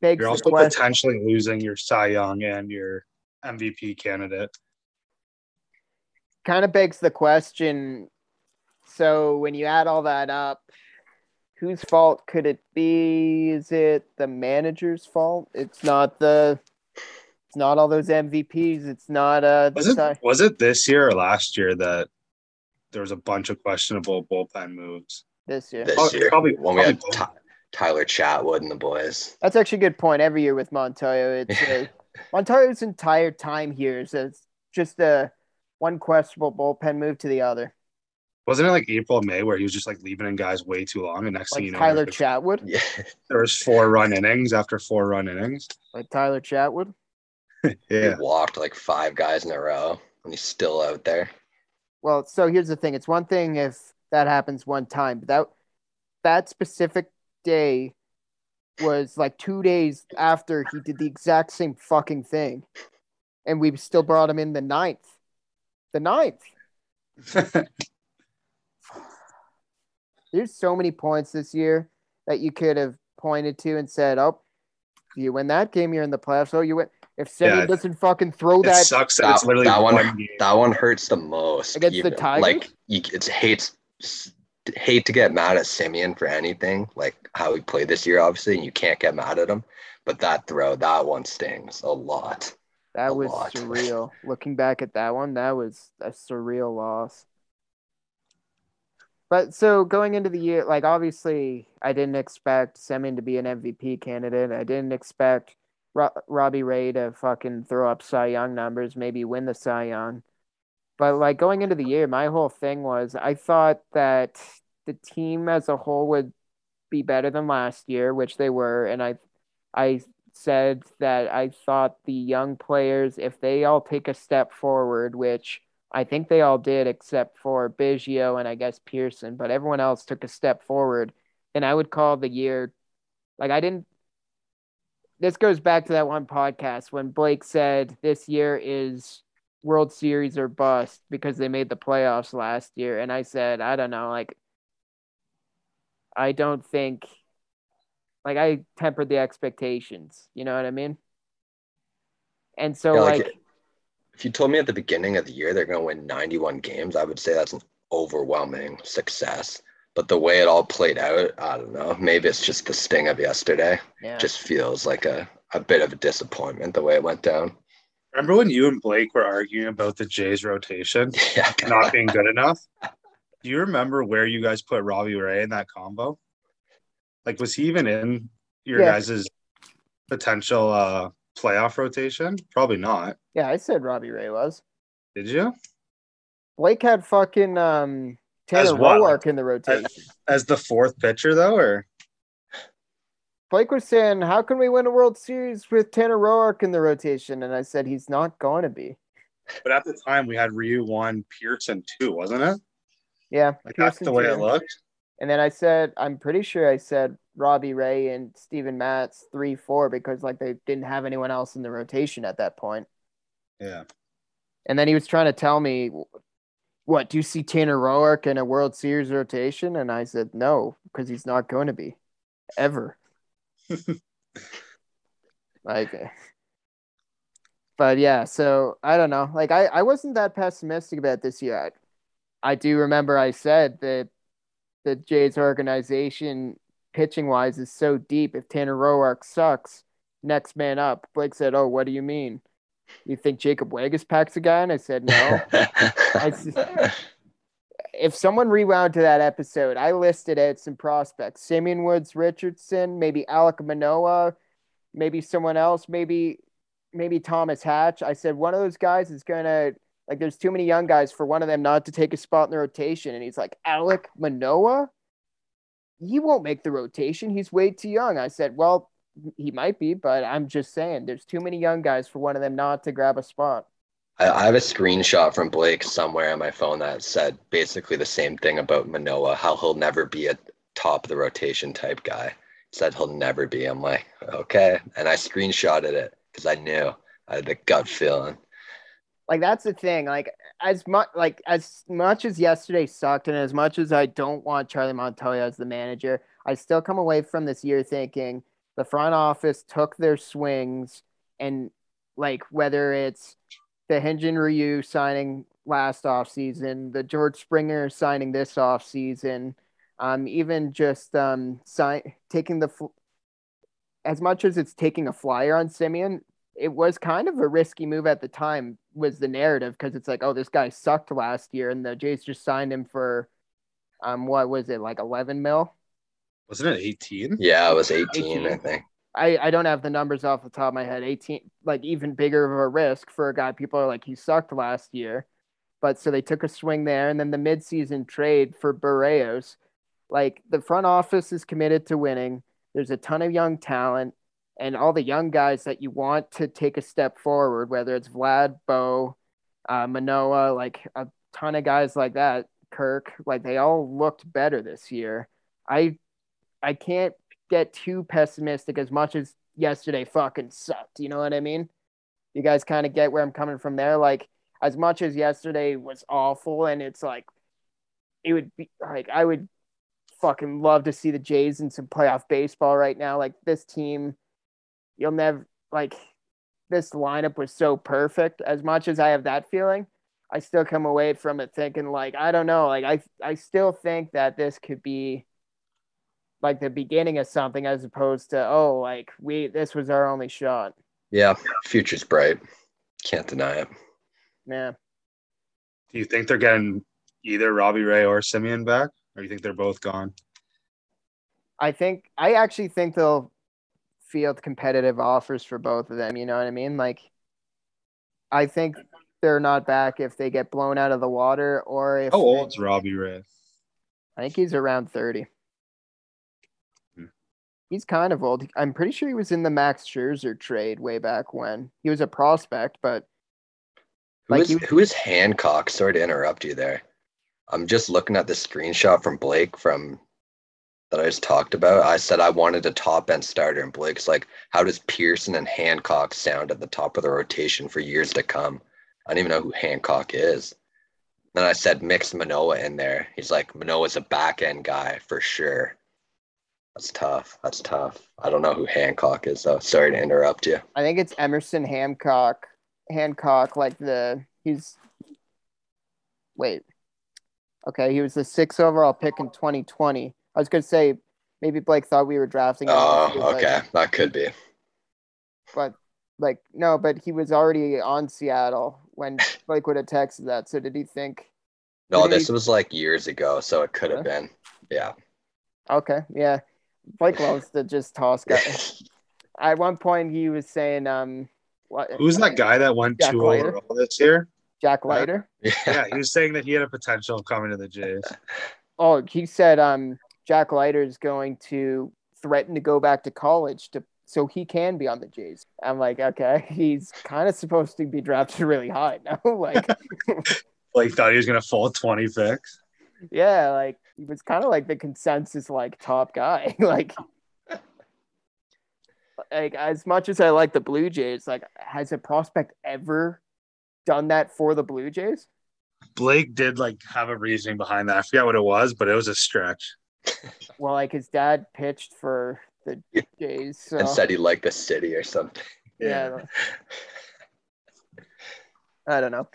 Begs You're also question. potentially losing your Cy Young and your MVP candidate. kind of begs the question so when you add all that up whose fault could it be? Is it the manager's fault? It's not the it's not all those mvps it's not uh Was it Cy- was it this year or last year that there was a bunch of questionable bullpen moves? this year. This Probably- year, probably- when we had probably- Tyler Chatwood and the boys. that's actually a good point. Every year with montoya it's *laughs* uh, montoya's entire time here is it's just a one questionable bullpen move to the other Wasn't it like April, May, where he was just like leaving in guys way too long, and next thing you know, tyler there, chatwood Yeah, *laughs* there was four run innings after four run innings. like tyler chatwood *laughs* Yeah, he walked like five guys in a row, and he's still out there. Well, so here's the thing. It's one thing if that happens one time, but that that specific day was like two days after he did the exact same fucking thing. And we still brought him in the ninth. The ninth. *laughs* There's so many points this year that you could have pointed to and said, Oh, you win that game, you're in the playoffs. Oh, you win if Semien Yeah. doesn't fucking throw it that sucks that, That, it's literally that one, one game. that one hurts the most. Against the even. Tigers? Like you, it's hates hate to get mad at Semien for anything, like how he played this year, obviously, and you can't get mad at him. But that throw, that one stings a lot. That a was lot. surreal. Looking back at that one, that was a surreal loss. But so going into the year, like obviously, I didn't expect Semien to be an MVP candidate. I didn't expect Ro- Robbie Ray to fucking throw up Cy Young numbers, maybe win the Cy Young. But like going into the year, my whole thing was I thought that the team as a whole would be better than last year, which they were, and I, I said that I thought the young players, if they all take a step forward, which I think they all did, except for Biggio and I guess Pearson, but everyone else took a step forward, And I would call the year like I didn't. This goes back to that one podcast when Blake said this year is World Series or bust because they made the playoffs last year. And I said, I don't know, like, I don't think, like, I tempered the expectations. You know what I mean? And so, Yeah, like, like, If you told me at the beginning of the year they're going to win 91 games, I would say that's an overwhelming success. But the way it all played out, I don't know. Maybe it's just the sting of yesterday. yeah. Just feels like a, a bit of a disappointment the way it went down. Remember when you and Blake were arguing about the Jays rotation *laughs* Yeah. not being good enough? Do you remember where you guys put Robbie Ray in that combo? Like, was he even in your Yeah. guys' potential uh, playoff rotation? Probably not. yeah, I said Robbie Ray was. Did you? Blake had fucking um As Tanner what? Roark in the rotation. As the fourth pitcher, though, or Blake was saying, "How can we win a World Series with Tanner Roark in the rotation?" And I said, "He's not going to be." but at the time we had Ryu one, Pearson two, wasn't it? Yeah, Like that's the way too. it looked. And then I said, I'm pretty sure I said Robbie Ray and Steven Matz three four because like they didn't have anyone else in the rotation at that point. Yeah. And then he was trying to tell me, "What do you see Tanner Roark in a World Series rotation?" And I said, "No, because he's not going to be, ever." *laughs* like, but yeah. So I don't know. Like I, I wasn't that pessimistic about this year. I, I do remember I said that the Jays organization pitching wise is so deep. If Tanner Roark sucks, next man up. Blake said, "Oh, what do you mean? You think Jacob Waguespack a guy?" And I said, "No." *laughs* I if someone rewound to that episode, I listed out some prospects: Simeon Woods, Richardson, maybe Alek Manoah, maybe someone else, maybe maybe Thomas Hatch. I said one of those guys is gonna like. There's too many young guys for one of them not to take a spot in the rotation. And he's like Alek Manoah. He won't make the rotation. He's way too young. I said, well, he might be, but I'm just saying there's too many young guys for one of them not to grab a spot. I, I have a screenshot from Blake somewhere on my phone that said basically the same thing about Manoah, how he'll never be a, top of the rotation type guy. Said he'll never be. I'm like, okay. And I screenshotted it because I knew I had the gut feeling. Like that's the thing. Like as much like as much as yesterday sucked, and as much as I don't want Charlie Montoya as the manager, I still come away from this year thinking the front office took their swings and like whether it's the Hyun-Jin Ryu signing last offseason, the George Springer signing this offseason, um, even just um, sign, taking the fl- as much as it's taking a flyer on Semien, it was kind of a risky move at the time. Was the narrative because it's like, oh, this guy sucked last year, and the Jays just signed him for, um, what was it like eleven mil? Wasn't it 18? Yeah, it was 18, 18. I think. I, I don't have the numbers off the top of my head. 18, like even bigger of a risk for a guy. People are like, he sucked last year. But so they took a swing there. And then the midseason trade for Berríos, like the front office is committed to winning. There's a ton of young talent and all the young guys that you want to take a step forward, whether it's Vlad, Bo, uh, Manoah, like a ton of guys like that, Kirk, like they all looked better this year. I I can't get too pessimistic as much as yesterday fucking sucked. You know what I mean? You guys kind of get where I'm coming from there. Like, as much as yesterday was awful, and it's like, it would be like, I would fucking love to see the Jays in some playoff baseball right now. Like, this team, you'll never, like, this lineup was so perfect. As much as I have that feeling, I still come away from it thinking, like, I don't know. Like, I, I still think that this could be like the beginning of something as opposed to oh like we this was our only shot Yeah, future's bright. Can't deny it. yeah Do you think they're getting either Robbie Ray or Semien back? Or you think they're both gone? i think i actually think they'll field competitive offers for both of them you know what i mean like i think they're not back if they get blown out of the water or if How old's Robbie Ray? i think he's around 30 Hmm. He's kind of old i'm pretty sure he was in the max scherzer trade way back when he was a prospect but Who Like is you- who is Hancock? Sorry to interrupt you there. I'm just looking at the screenshot from Blake from that I just talked about. I said I wanted a top end starter, and Blake's like, how does Pearson and Hancock sound at the top of the rotation for years to come? I don't even know who Hancock is. Then I said mix Manoah in there. He's like, Manoah's a back end guy for sure. That's tough. That's tough. I don't know who Hancock is though. Sorry to interrupt you. I think it's Emerson Hancock. Hancock, like the he's wait. Okay, he was the sixth overall pick in 2020. I was gonna say maybe Blake thought we were drafting him. Oh, was like- okay. That could be. but like no, but he was already on Seattle when *laughs* Blake would have texted that. So did he think? No, Did he- this was like years ago, so it could have been. Yeah. Okay, yeah. Blake loves to just toss guys. *laughs* At one point, he was saying, um, what? Who's that guy that went Jack two Leiter? overall this year? Jack Leiter. yeah. *laughs* Yeah, he was saying that he had a potential of coming to the Jays. Oh, he said um Jack Leiter is going to threaten to go back to college to so he can be on the Jays. I'm like, okay, *laughs* he's kind of supposed to be drafted really high now. like, Like thought he was gonna fall 20 picks. yeah, like he was kind of like the consensus like top guy. *laughs* like, like as much as I like the Blue Jays, like has a prospect ever done that for the Blue Jays? Blake did like have a reasoning behind that. I forget what it was, but it was a stretch. *laughs* Well, like his dad pitched for the Jays, so And said he liked the city or something. yeah. I don't know.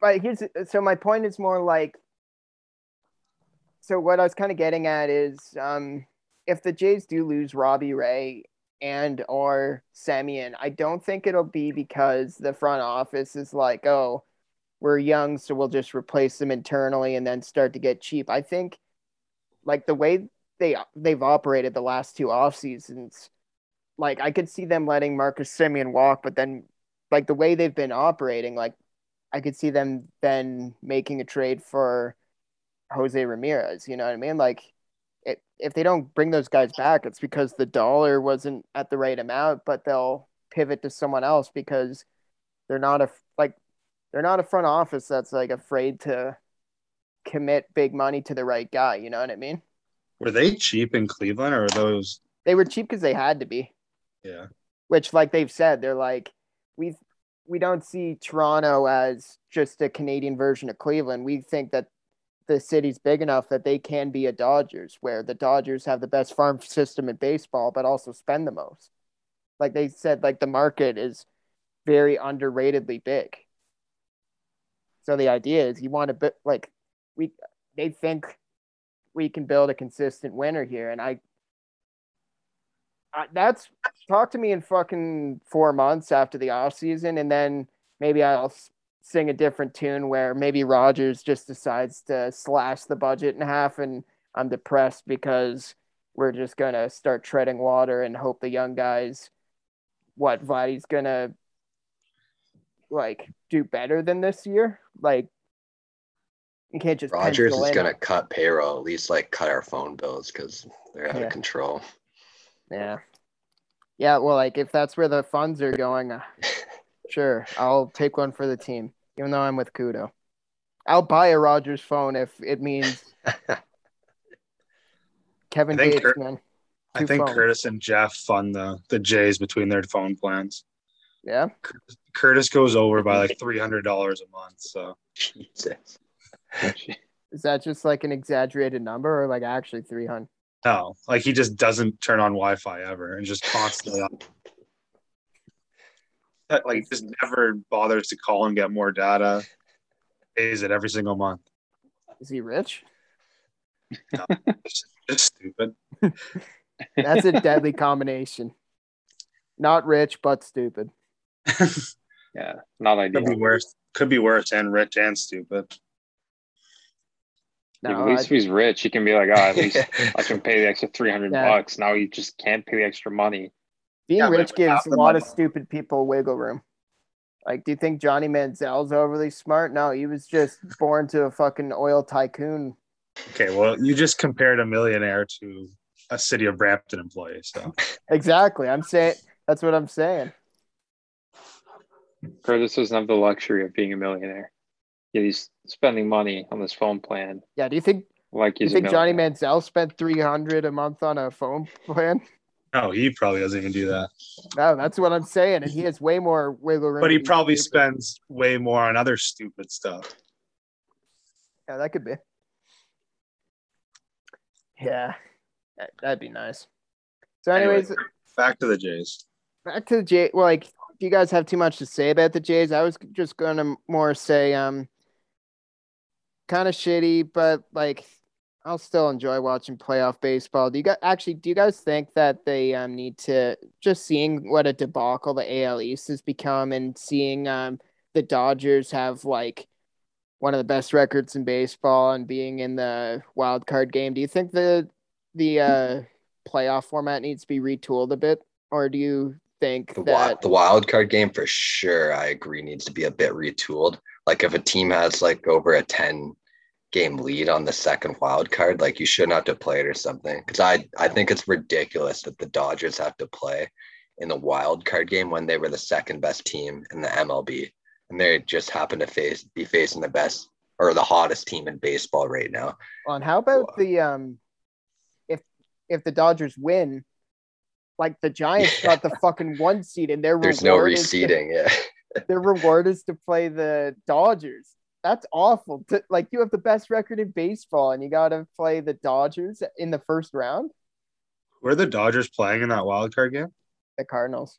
But here's so my point is more like so what I was kind of getting at is um if the Jays do lose Robbie Ray and or Semien, I don't think it'll be because the front office is like, oh, we're young, so we'll just replace them internally and then start to get cheap. I think like the way they they've operated the last two off seasons, like I could see them letting Marcus Semien walk, but then like the way they've been operating, like I could see them then making a trade for Jose Ramirez. You know what I mean? Like it, if they don't bring those guys back, it's because the dollar wasn't at the right amount, but they'll pivot to someone else because they're not a like they're not a front office that's like afraid to commit big money to the right guy. You know what I mean? Were they cheap in Cleveland or those? They were cheap because they had to be. Yeah. Which, like they've said, they're like we we don't see Toronto as just a Canadian version of Cleveland. We think that the city's big enough that they can be a Dodgers, where the Dodgers have the best farm system in baseball, but also spend the most. Like they said, like the market is very underratedly big. So the idea is you want to be like we they think we can build a consistent winner here, and I, I that's talk to me in fucking four months after the off season, and then maybe I'll sing a different tune where maybe Rogers just decides to slash the budget in half, and I'm depressed because we're just gonna start treading water and hope the young guys, what Vladdy's gonna like do better than this year. Like you can't just Rogers is gonna cut payroll, at least like cut our phone bills because they're out Yeah. of control. Yeah. Yeah, well, like if that's where the funds are going, uh, *laughs* sure, I'll take one for the team, even though I'm with Koodo. I'll buy a Rogers phone if it means *laughs* Kevin I think Gates, Kurt- man. I think phones. Curtis and Jeff fund the the Jays between their phone plans. Yeah. Curtis goes over by like three hundred dollars a month. So Jesus. Is that just like an exaggerated number or like actually 300? no, like he just doesn't turn on Wi-Fi ever and just constantly on. *laughs* That, Like just never bothers to call and get more data. Pays it every single month. Is he rich? It's just stupid. *laughs* That's a deadly combination. Not rich, but stupid. *laughs* Yeah, not ideal. Could be worse. Could be worse and rich and stupid. No, at least I- if he's rich, he can be like, oh, at least *laughs* I can pay the extra three hundred Yeah. bucks. Now he just can't pay the extra money. Being Yeah, rich gives a lot money- of stupid people wiggle room. Like, do you think Johnny Manziel's overly smart? No, he was just born to a fucking oil tycoon. Okay, well, you just compared a millionaire to a city of Brampton employee. So Exactly. I'm saying that's what I'm saying. Curtis doesn't have the luxury of being a millionaire. Yet he's spending money on this phone plan Yeah. Do you think like you think Johnny millionaire. Manziel spent three hundred a month on a phone plan? No, he probably doesn't even do that. *laughs* No, that's what I'm saying, and he has way more wiggle room. But he probably stupid. spends way more on other stupid stuff. Yeah, that could be. Yeah, that, that'd be nice. So, Anyway. anyways, Back to the Jays. back to the J. Well, like, you guys have too much to say about the Jays? I was just gonna more say, um, kind of shitty, but like, I'll still enjoy watching playoff baseball. Do you guys actually? Do you guys think that they um need to just seeing what a debacle the AL East has become and seeing um the Dodgers have like one of the best records in baseball and being in the wild card game? Do you think the the uh playoff format needs to be retooled a bit, or do you think The, that the wild card game for sure, I agree, needs to be a bit retooled. Like if a team has like over a 10 game lead on the second wild card, like you shouldn't have to play it or something. Because I, I think it's ridiculous that the Dodgers have to play in the wild card game when they were the second best team in the MLB. And they just happen to face be facing the best or the hottest team in baseball right now. on how about the um if if the Dodgers win, like the Giants *laughs* got the fucking one seed and their There's no reward to- reseeding. Yeah. *laughs* their reward is to play the Dodgers. That's awful. To, like you have the best record in baseball and you got to play the Dodgers in the first round. Were the Dodgers playing in that wild card game? The Cardinals.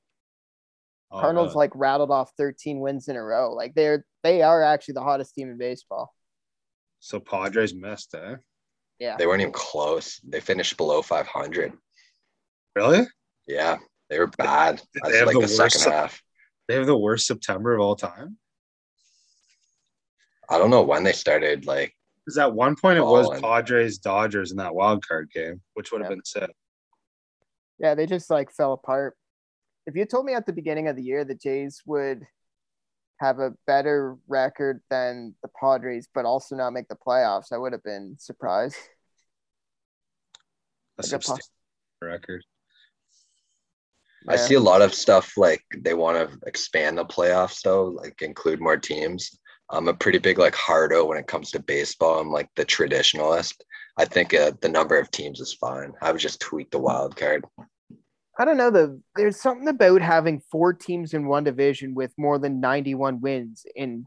Oh, Cardinals really? like rattled off 13 wins in a row. Like they're they are actually the hottest team in baseball. so Padres missed, eh? Yeah. They weren't even close. They finished below 500. Really? Yeah, they were bad. They have like the the, second worst- half. They have the worst September of all time. I don't know when they started. Like, Because at one point it was Balling. Padres Dodgers in that wild card game, which would have Yeah. been sick. Yeah, they just like fell apart. If you told me at the beginning of the year the Jays would have a better record than the Padres, but also not make the playoffs, I would have been surprised. A Like a pos- substantial record. I see a lot of stuff like they want to expand the playoffs, though, like include more teams. I'm a pretty big like hardo when it comes to baseball. I'm like the traditionalist. I think uh, the number of teams is fine. I would just tweak the wild card. I don't know. The there's something about having four teams in one division with more than 91 wins in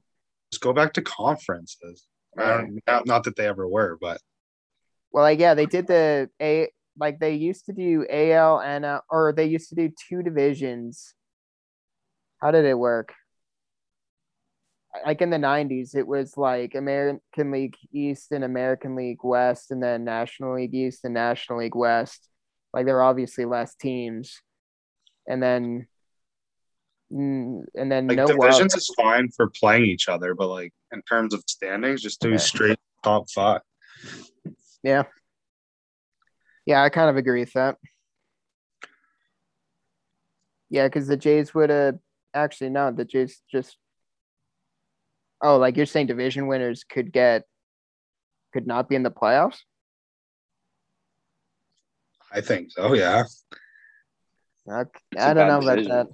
Just go back to conferences. I don't, not, not that they ever were, but well, like yeah, they did the a like they used to do AL and uh, or they used to do two divisions. How did it work? Like in the 90s, it was like American League East and American League West, and then National League East and National League West. Like there are obviously less teams, and then mm, and then like no wild- divisions is fine for playing each other, but like in terms of standings, just do Yeah. straight top five. Yeah. Yeah, I kind of agree with that. Yeah, because the Jays would have actually no, the Jays just oh, like you're saying division winners could get could not be in the playoffs? I think so. Yeah. Okay. It's I a don't know bad about decision. that.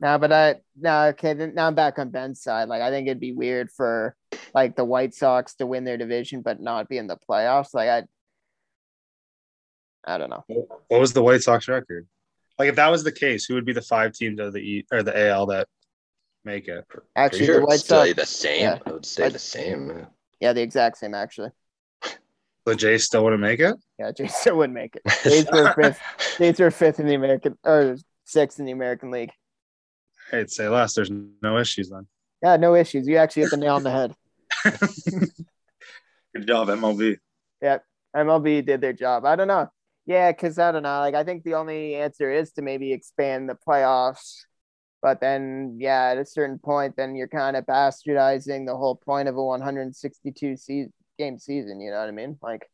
No, but I no okay. Then now I'm back on Ben's side. Like I think it'd be weird for like the White Sox to win their division but not be in the playoffs. Like I, I don't know. What was the White Sox record? Like if that was the case, who would be the five teams of the E or the AL that make it? Actually, sure the White it'd stay Sox, the same. yeah. It would stay I- the same. yeah, the exact same actually. *laughs* The Jays still wouldn't make it. Yeah, Jays still wouldn't make it. *laughs* Jays were fifth. Jays were fifth in the American or sixth in the American League. I'd say less. There's no issues then. Yeah, no issues. You actually hit the nail on the head. *laughs* Good job, MLB. Yeah, MLB did their job. I don't know. Yeah, because I don't know. Like I think the only answer is to maybe expand the playoffs. But then, yeah, at a certain point, then you're kind of bastardizing the whole point of a 162 se- game season. You know what I mean? Like,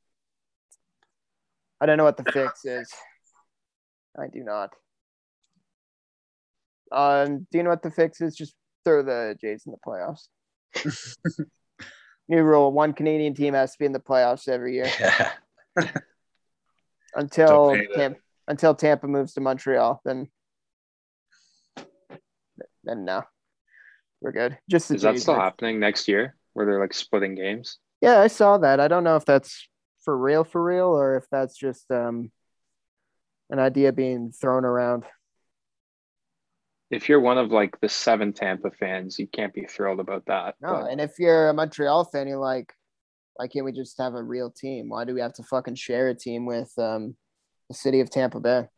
I don't know what the fix is. I do not. Um, do you know what the fix is? Just throw the Jays in the playoffs. *laughs* New rule: one Canadian team has to be in the playoffs every year Yeah. *laughs* until Don't pay that. Tampa, until Tampa moves to Montreal. Then, then no, we're good. Just Is that still happening next year where they're like splitting games? Yeah, I saw that. I don't know if that's for real, for real, or if that's just um an idea being thrown around. If you're one of like the seven Tampa fans, you can't be thrilled about that. No, but and if you're a Montreal fan, you're like, why can't we just have a real team? Why do we have to fucking share a team with um the city of Tampa Bay?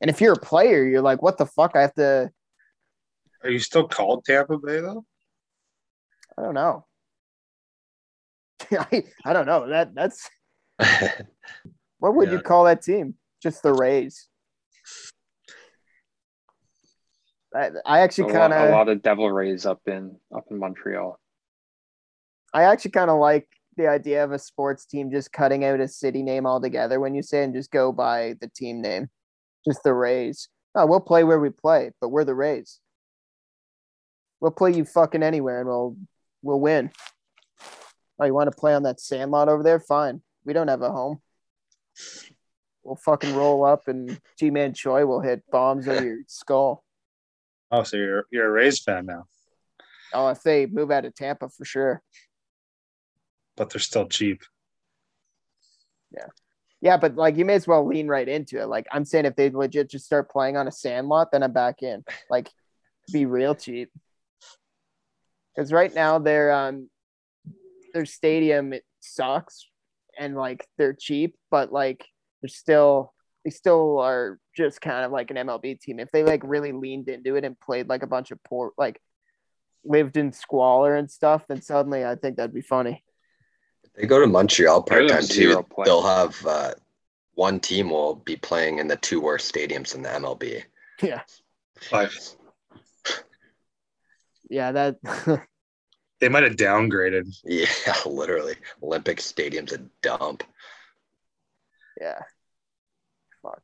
And if you're a player, you're like, what the fuck? I have to. Are you still called Tampa Bay though? I don't know. *laughs* I, I don't know. That that's *laughs* what would you call that team? Just the Rays. I, I a actually lot, kind a lot of Devil Rays up in up in Montreal. I actually kind of like the idea of a sports team just cutting out a city name altogether when you say and just go by the team name, just the Rays. Oh, we'll play where we play, but we're the Rays. We'll play you fucking anywhere and we'll we'll win. Oh, you want to play on that sandlot over there? Fine. We don't have a home. We'll fucking roll up and Ji-Man Choi will hit bombs at your skull. Oh, so you're you're a Rays fan now, Oh, if they move out of Tampa for sure. but they're still cheap. Yeah, Yeah, but like you may as well lean right into it. Like I'm saying, if they legit just start playing on a sandlot, then I'm back in. Like, be real cheap. Because right now their um their stadium it sucks and like they're cheap, but like they're still they still are just kind of like an MLB team. If they like really leaned into it and played like a bunch of poor like lived in squalor and stuff, then suddenly I think that'd be funny. If they go to Montreal part time too. play. They'll have uh, one team will be playing in the two worst stadiums in the MLB. Yeah. Five. Yeah, that *laughs* They might have downgraded. Yeah, *laughs* literally. Olympic Stadium's a dump. yeah. Fuck.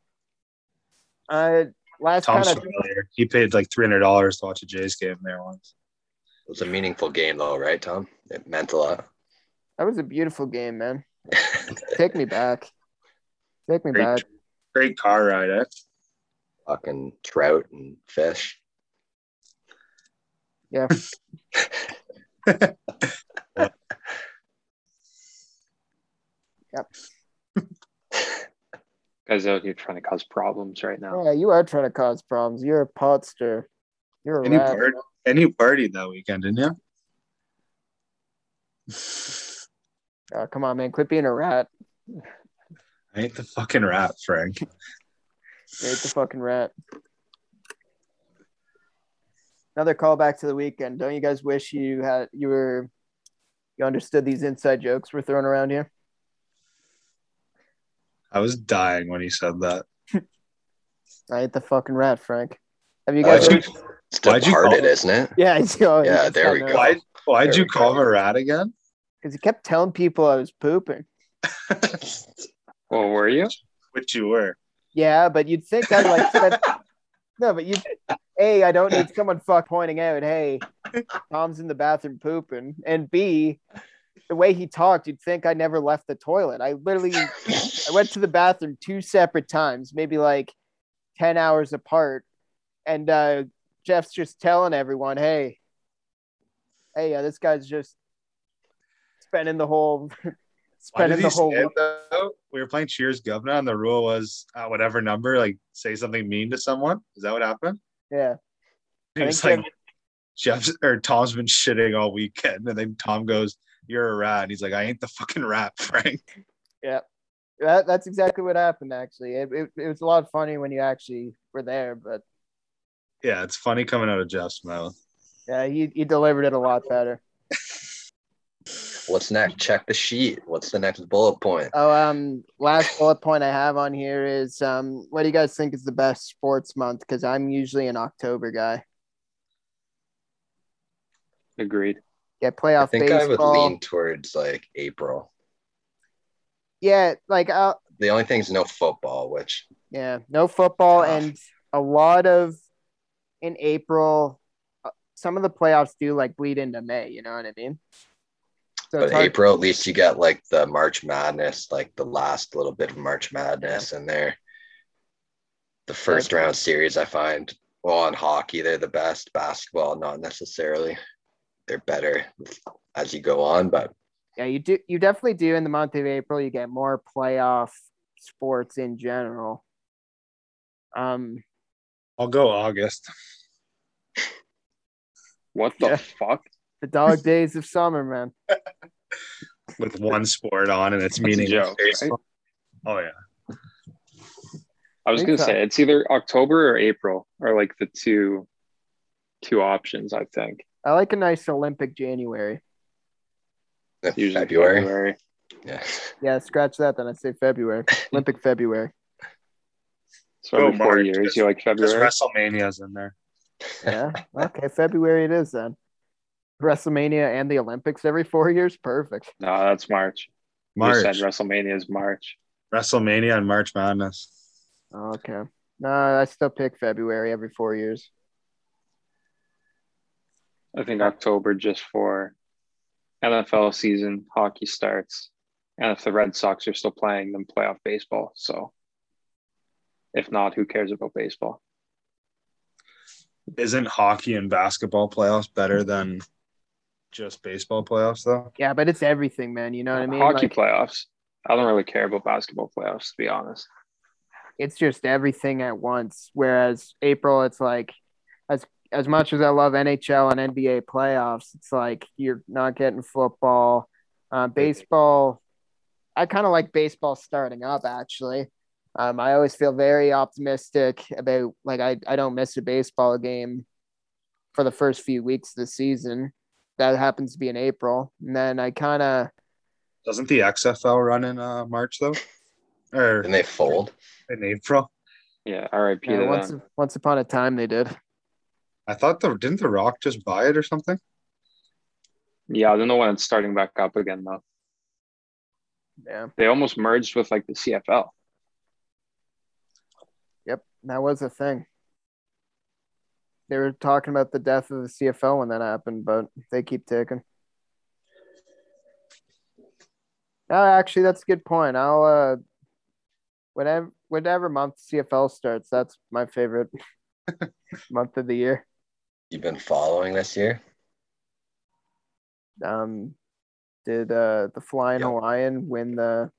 Uh last Tom's kind of. He paid like three hundred dollars to watch a Jays game there once. It was a meaningful game though, right, Tom? It meant a lot. that was a beautiful game, man. *laughs* Take me back. Take me Great, back. great car ride, eh? Fucking trout and fish. Yeah. *laughs* Yep. Guys out here trying to cause problems right now. Yeah, you are trying to cause problems. You're a podster. You're a And you, rat. part- and you partied that weekend, didn't you? Oh, come on, man. Quit being a rat. I ain't the fucking rat, Frank. You ain't the fucking rat. Another callback to the weekend. Don't you guys wish you had you were you understood these inside jokes we're throwing around here? I was dying when he said that. *laughs* I ain't the fucking rat, Frank. Have you Why'd guys? you, it's Why'd you call- isn't it? Yeah, it's, oh, Yeah, it's there we go. no- Why? Why'd There you call go. him a rat again? Because he kept telling people I was pooping. *laughs* Well, were you? Which you were. Yeah, but you'd think I'd like spend... *laughs* no, but you a I don't need *coughs* someone fuck pointing out, hey, Tom's in the bathroom pooping, and b the way he talked, you'd think I never left the toilet. I literally I went to the bathroom two separate times, maybe like ten hours apart, and uh, Jeff's just telling everyone, hey, hey, uh, this guy's just spending the whole *laughs* spending the whole it. We were playing Cheers Governor, and the rule was at whatever number, like say something mean to someone. Is that what happened? Yeah. He I was like, Jeff's or Tom's been shitting all weekend, and then Tom goes, "You're a rat." And he's like, "I ain't the fucking rat, *laughs* Frank." Yeah, that, that's exactly what happened. Actually, it, it, it was a lot funny when you actually were there, but Yeah, it's funny coming out of Jeff's mouth. yeah, he, he delivered it a lot better. What's next? Check the sheet. What's the next bullet point? Oh, um, last bullet point I have on here is um, what do you guys think is the best sports month? Because I'm usually an October guy. Agreed. Yeah, playoff. I playoff think I would lean towards like April. Yeah, like uh, The only thing is no football, which yeah, no football Tough. and a lot of in April. uh, Some of the playoffs do like bleed into May. You know what I mean? So but it's hard- April at least you get like the March Madness, like the last little bit of March Madness in there. The first round series, I find. Well, in hockey, they're the best. Basketball, not necessarily. They're better as you go on, but Yeah, you do. You definitely do. In the month of April, you get more playoff sports in general. Um, I'll go August. What the Yeah. fuck? The dog days of summer, man. *laughs* with one sport on and it's That's a meaning joke, Oh yeah. I was gonna say it's either October or April are like the two two options. I think I like a nice Olympic January. usually February. February. Yeah. Yeah, scratch that. Then I say February. *laughs* Olympic February. So Oh, every four years, because- you like February. WrestleMania's in there. Yeah. Okay, February it is then. WrestleMania and the Olympics every four years. Perfect. No, that's March. You March. said WrestleMania is March. WrestleMania and March Madness. Okay. No, I still pick February every four years. I think October just for NFL season, hockey starts, and if the Red Sox are still playing, then playoff baseball. So, if not, who cares about baseball? Isn't hockey and basketball playoffs better than just baseball playoffs though? Yeah, but it's everything, man. You know what I mean? hockey Like, playoffs. I don't really care about basketball playoffs, to be honest. it's just everything at once. Whereas April, it's like as as much as I love NHL and NBA playoffs, it's like you're not getting football, uh, baseball. I kind of like baseball starting up actually. Um, I always feel very optimistic about like I, I don't miss a baseball game for the first few weeks of the season. That happens to be in April, and then I kind of Doesn't the XFL run in uh, March though? Or And they fold. in April? Yeah, RIP yeah, once them. once upon a time they did. I thought the didn't the Rock just buy it or something? Yeah, I don't know when it's starting back up again though. Yeah. They almost merged with like the CFL. Yep, that was a thing. They were talking about the death of the CFL when that happened, but they keep ticking. No, actually, that's a good point. I'll uh, whatever whatever month CFL starts, that's my favorite *laughs* month of the year. You've been following this year. Um, did uh, the Flying Yep. Hawaiian win the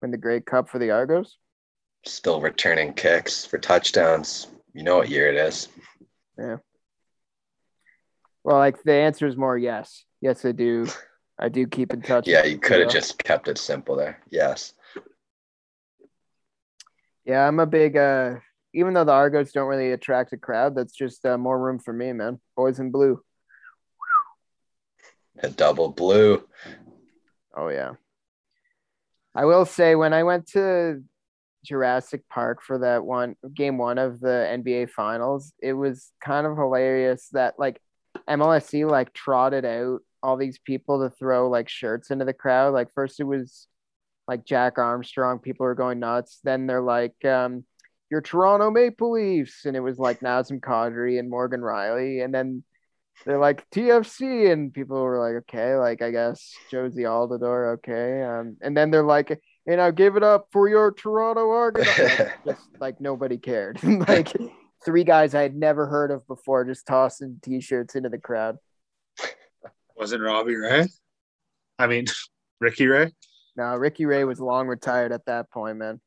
win the Grey Cup for the Argos? Still returning kicks for touchdowns. You know what year it is. Well, like the answer is more yes. Yes, I do. I do keep in touch. Yeah, you could have just kept it simple there. Yes. Yeah, I'm a big. uh Even though the Argos don't really attract a crowd, that's just uh, more room for me, man. Boys in blue. A double blue. Oh yeah. I will say when I went to Jurassic Park for that one game one of the NBA finals, it was kind of hilarious that like MLSE like trotted out all these people to throw like shirts into the crowd. Like first it was like Jack Armstrong, people were going nuts. Then they're like, um, your Toronto Maple Leafs, and it was like Nazem Kadri and Morgan Rielly, and then they're like TFC, and people were like, okay, like I guess Jozy Altidore, okay, um, and then they're like, hey, now give it up for your Toronto Argonauts. *laughs* Just like nobody cared. *laughs* like three guys I had never heard of before just tossing t-shirts into the crowd. Wasn't Robbie Ray? I mean, *laughs* Ricky Ray? No, Ricky Ray was long retired at that point, man.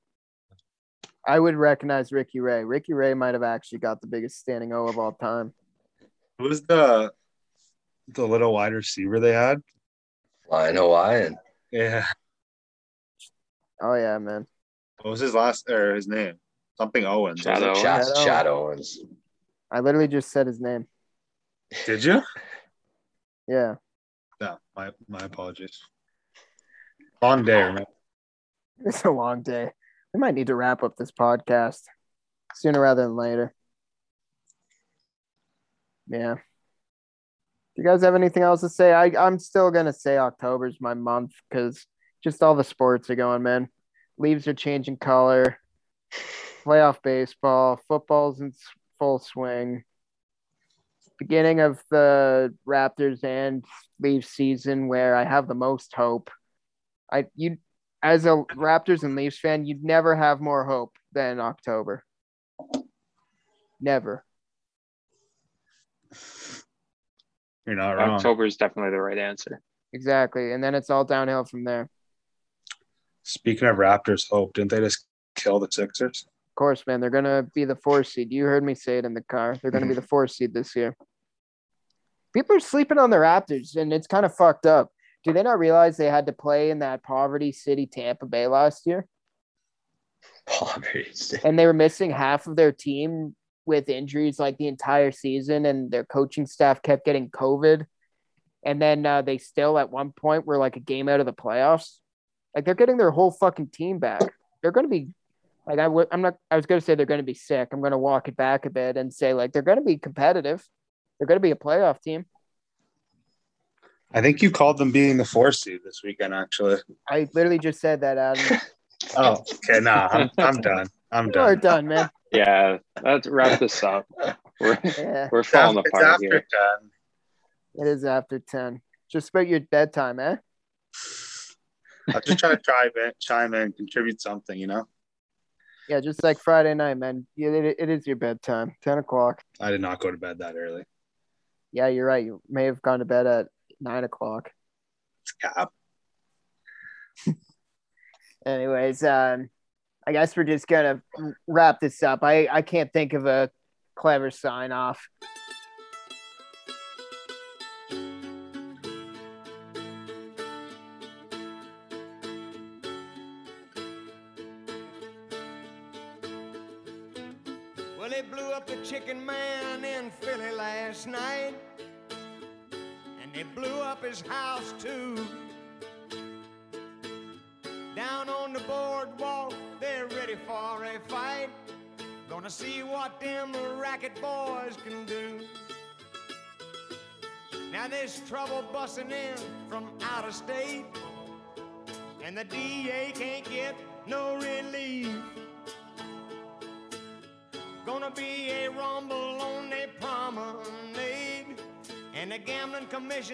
I would recognize Ricky Ray. Ricky Ray might have actually got the biggest standing O of all time. Who was the the little wide receiver they had? Flying Hawaiian. Yeah. Oh yeah, man. What was his last or his name? Something Owens. was it? Shadow. Chad, Shadow. Chad Owens. I literally just said his name. Did you? Yeah. No, my my apologies. Long day, man. *laughs* It's a long day. We might need to wrap up this podcast sooner rather than later. Yeah. Do you guys have anything else to say? I, I'm still gonna say October's my month because just all the sports are going, man. Leaves are changing color. Playoff baseball, football's in full swing. Beginning of the Raptors and Leafs season, where I have the most hope. I you as a Raptors and Leafs fan, you'd never have more hope than October. Never. You're not wrong. October is definitely the right answer. Exactly. And then it's all downhill from there. Of Speaking of Raptors hope, didn't they just kill the Sixers? Of course, man, they're gonna be the four seed. You heard me say it in the car. They're gonna be the *laughs* four seed this year. People are sleeping on the Raptors, and it's kind of fucked up. Do they not realize they had to play in that poverty city Tampa Bay last year? Poverty. city. and they were missing half of their team with injuries like the entire season and their coaching staff kept getting covid and then uh, they still at one point were like a game out of the playoffs like they're getting their whole fucking team back they're going to be like I w- i'm not i was going to say they're going to be sick i'm going to walk it back a bit and say like they're going to be competitive they're going to be a playoff team I think you called them being the four seed this weekend, actually. i literally just said that adam *laughs* Oh, okay. Nah, I'm, done. I'm done. I'm you are done. done man Yeah, let's wrap this up. We're yeah we're It's falling after, it's apart after here. 10. it is after 10 just about your bedtime eh *laughs* I'm just trying to try in, chime in, contribute something, you know? Yeah, just like Friday night, man. It, it is your bedtime, 10 o'clock. I did not go to bed that early. Yeah, you're right. You may have gone to bed at 9 o'clock. It's *laughs* cap. Anyways, um, I guess we're just going to wrap this up. I, I can't think of a clever sign off.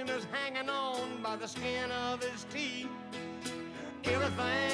Commissioner's hanging on by the skin of his teeth. Everything.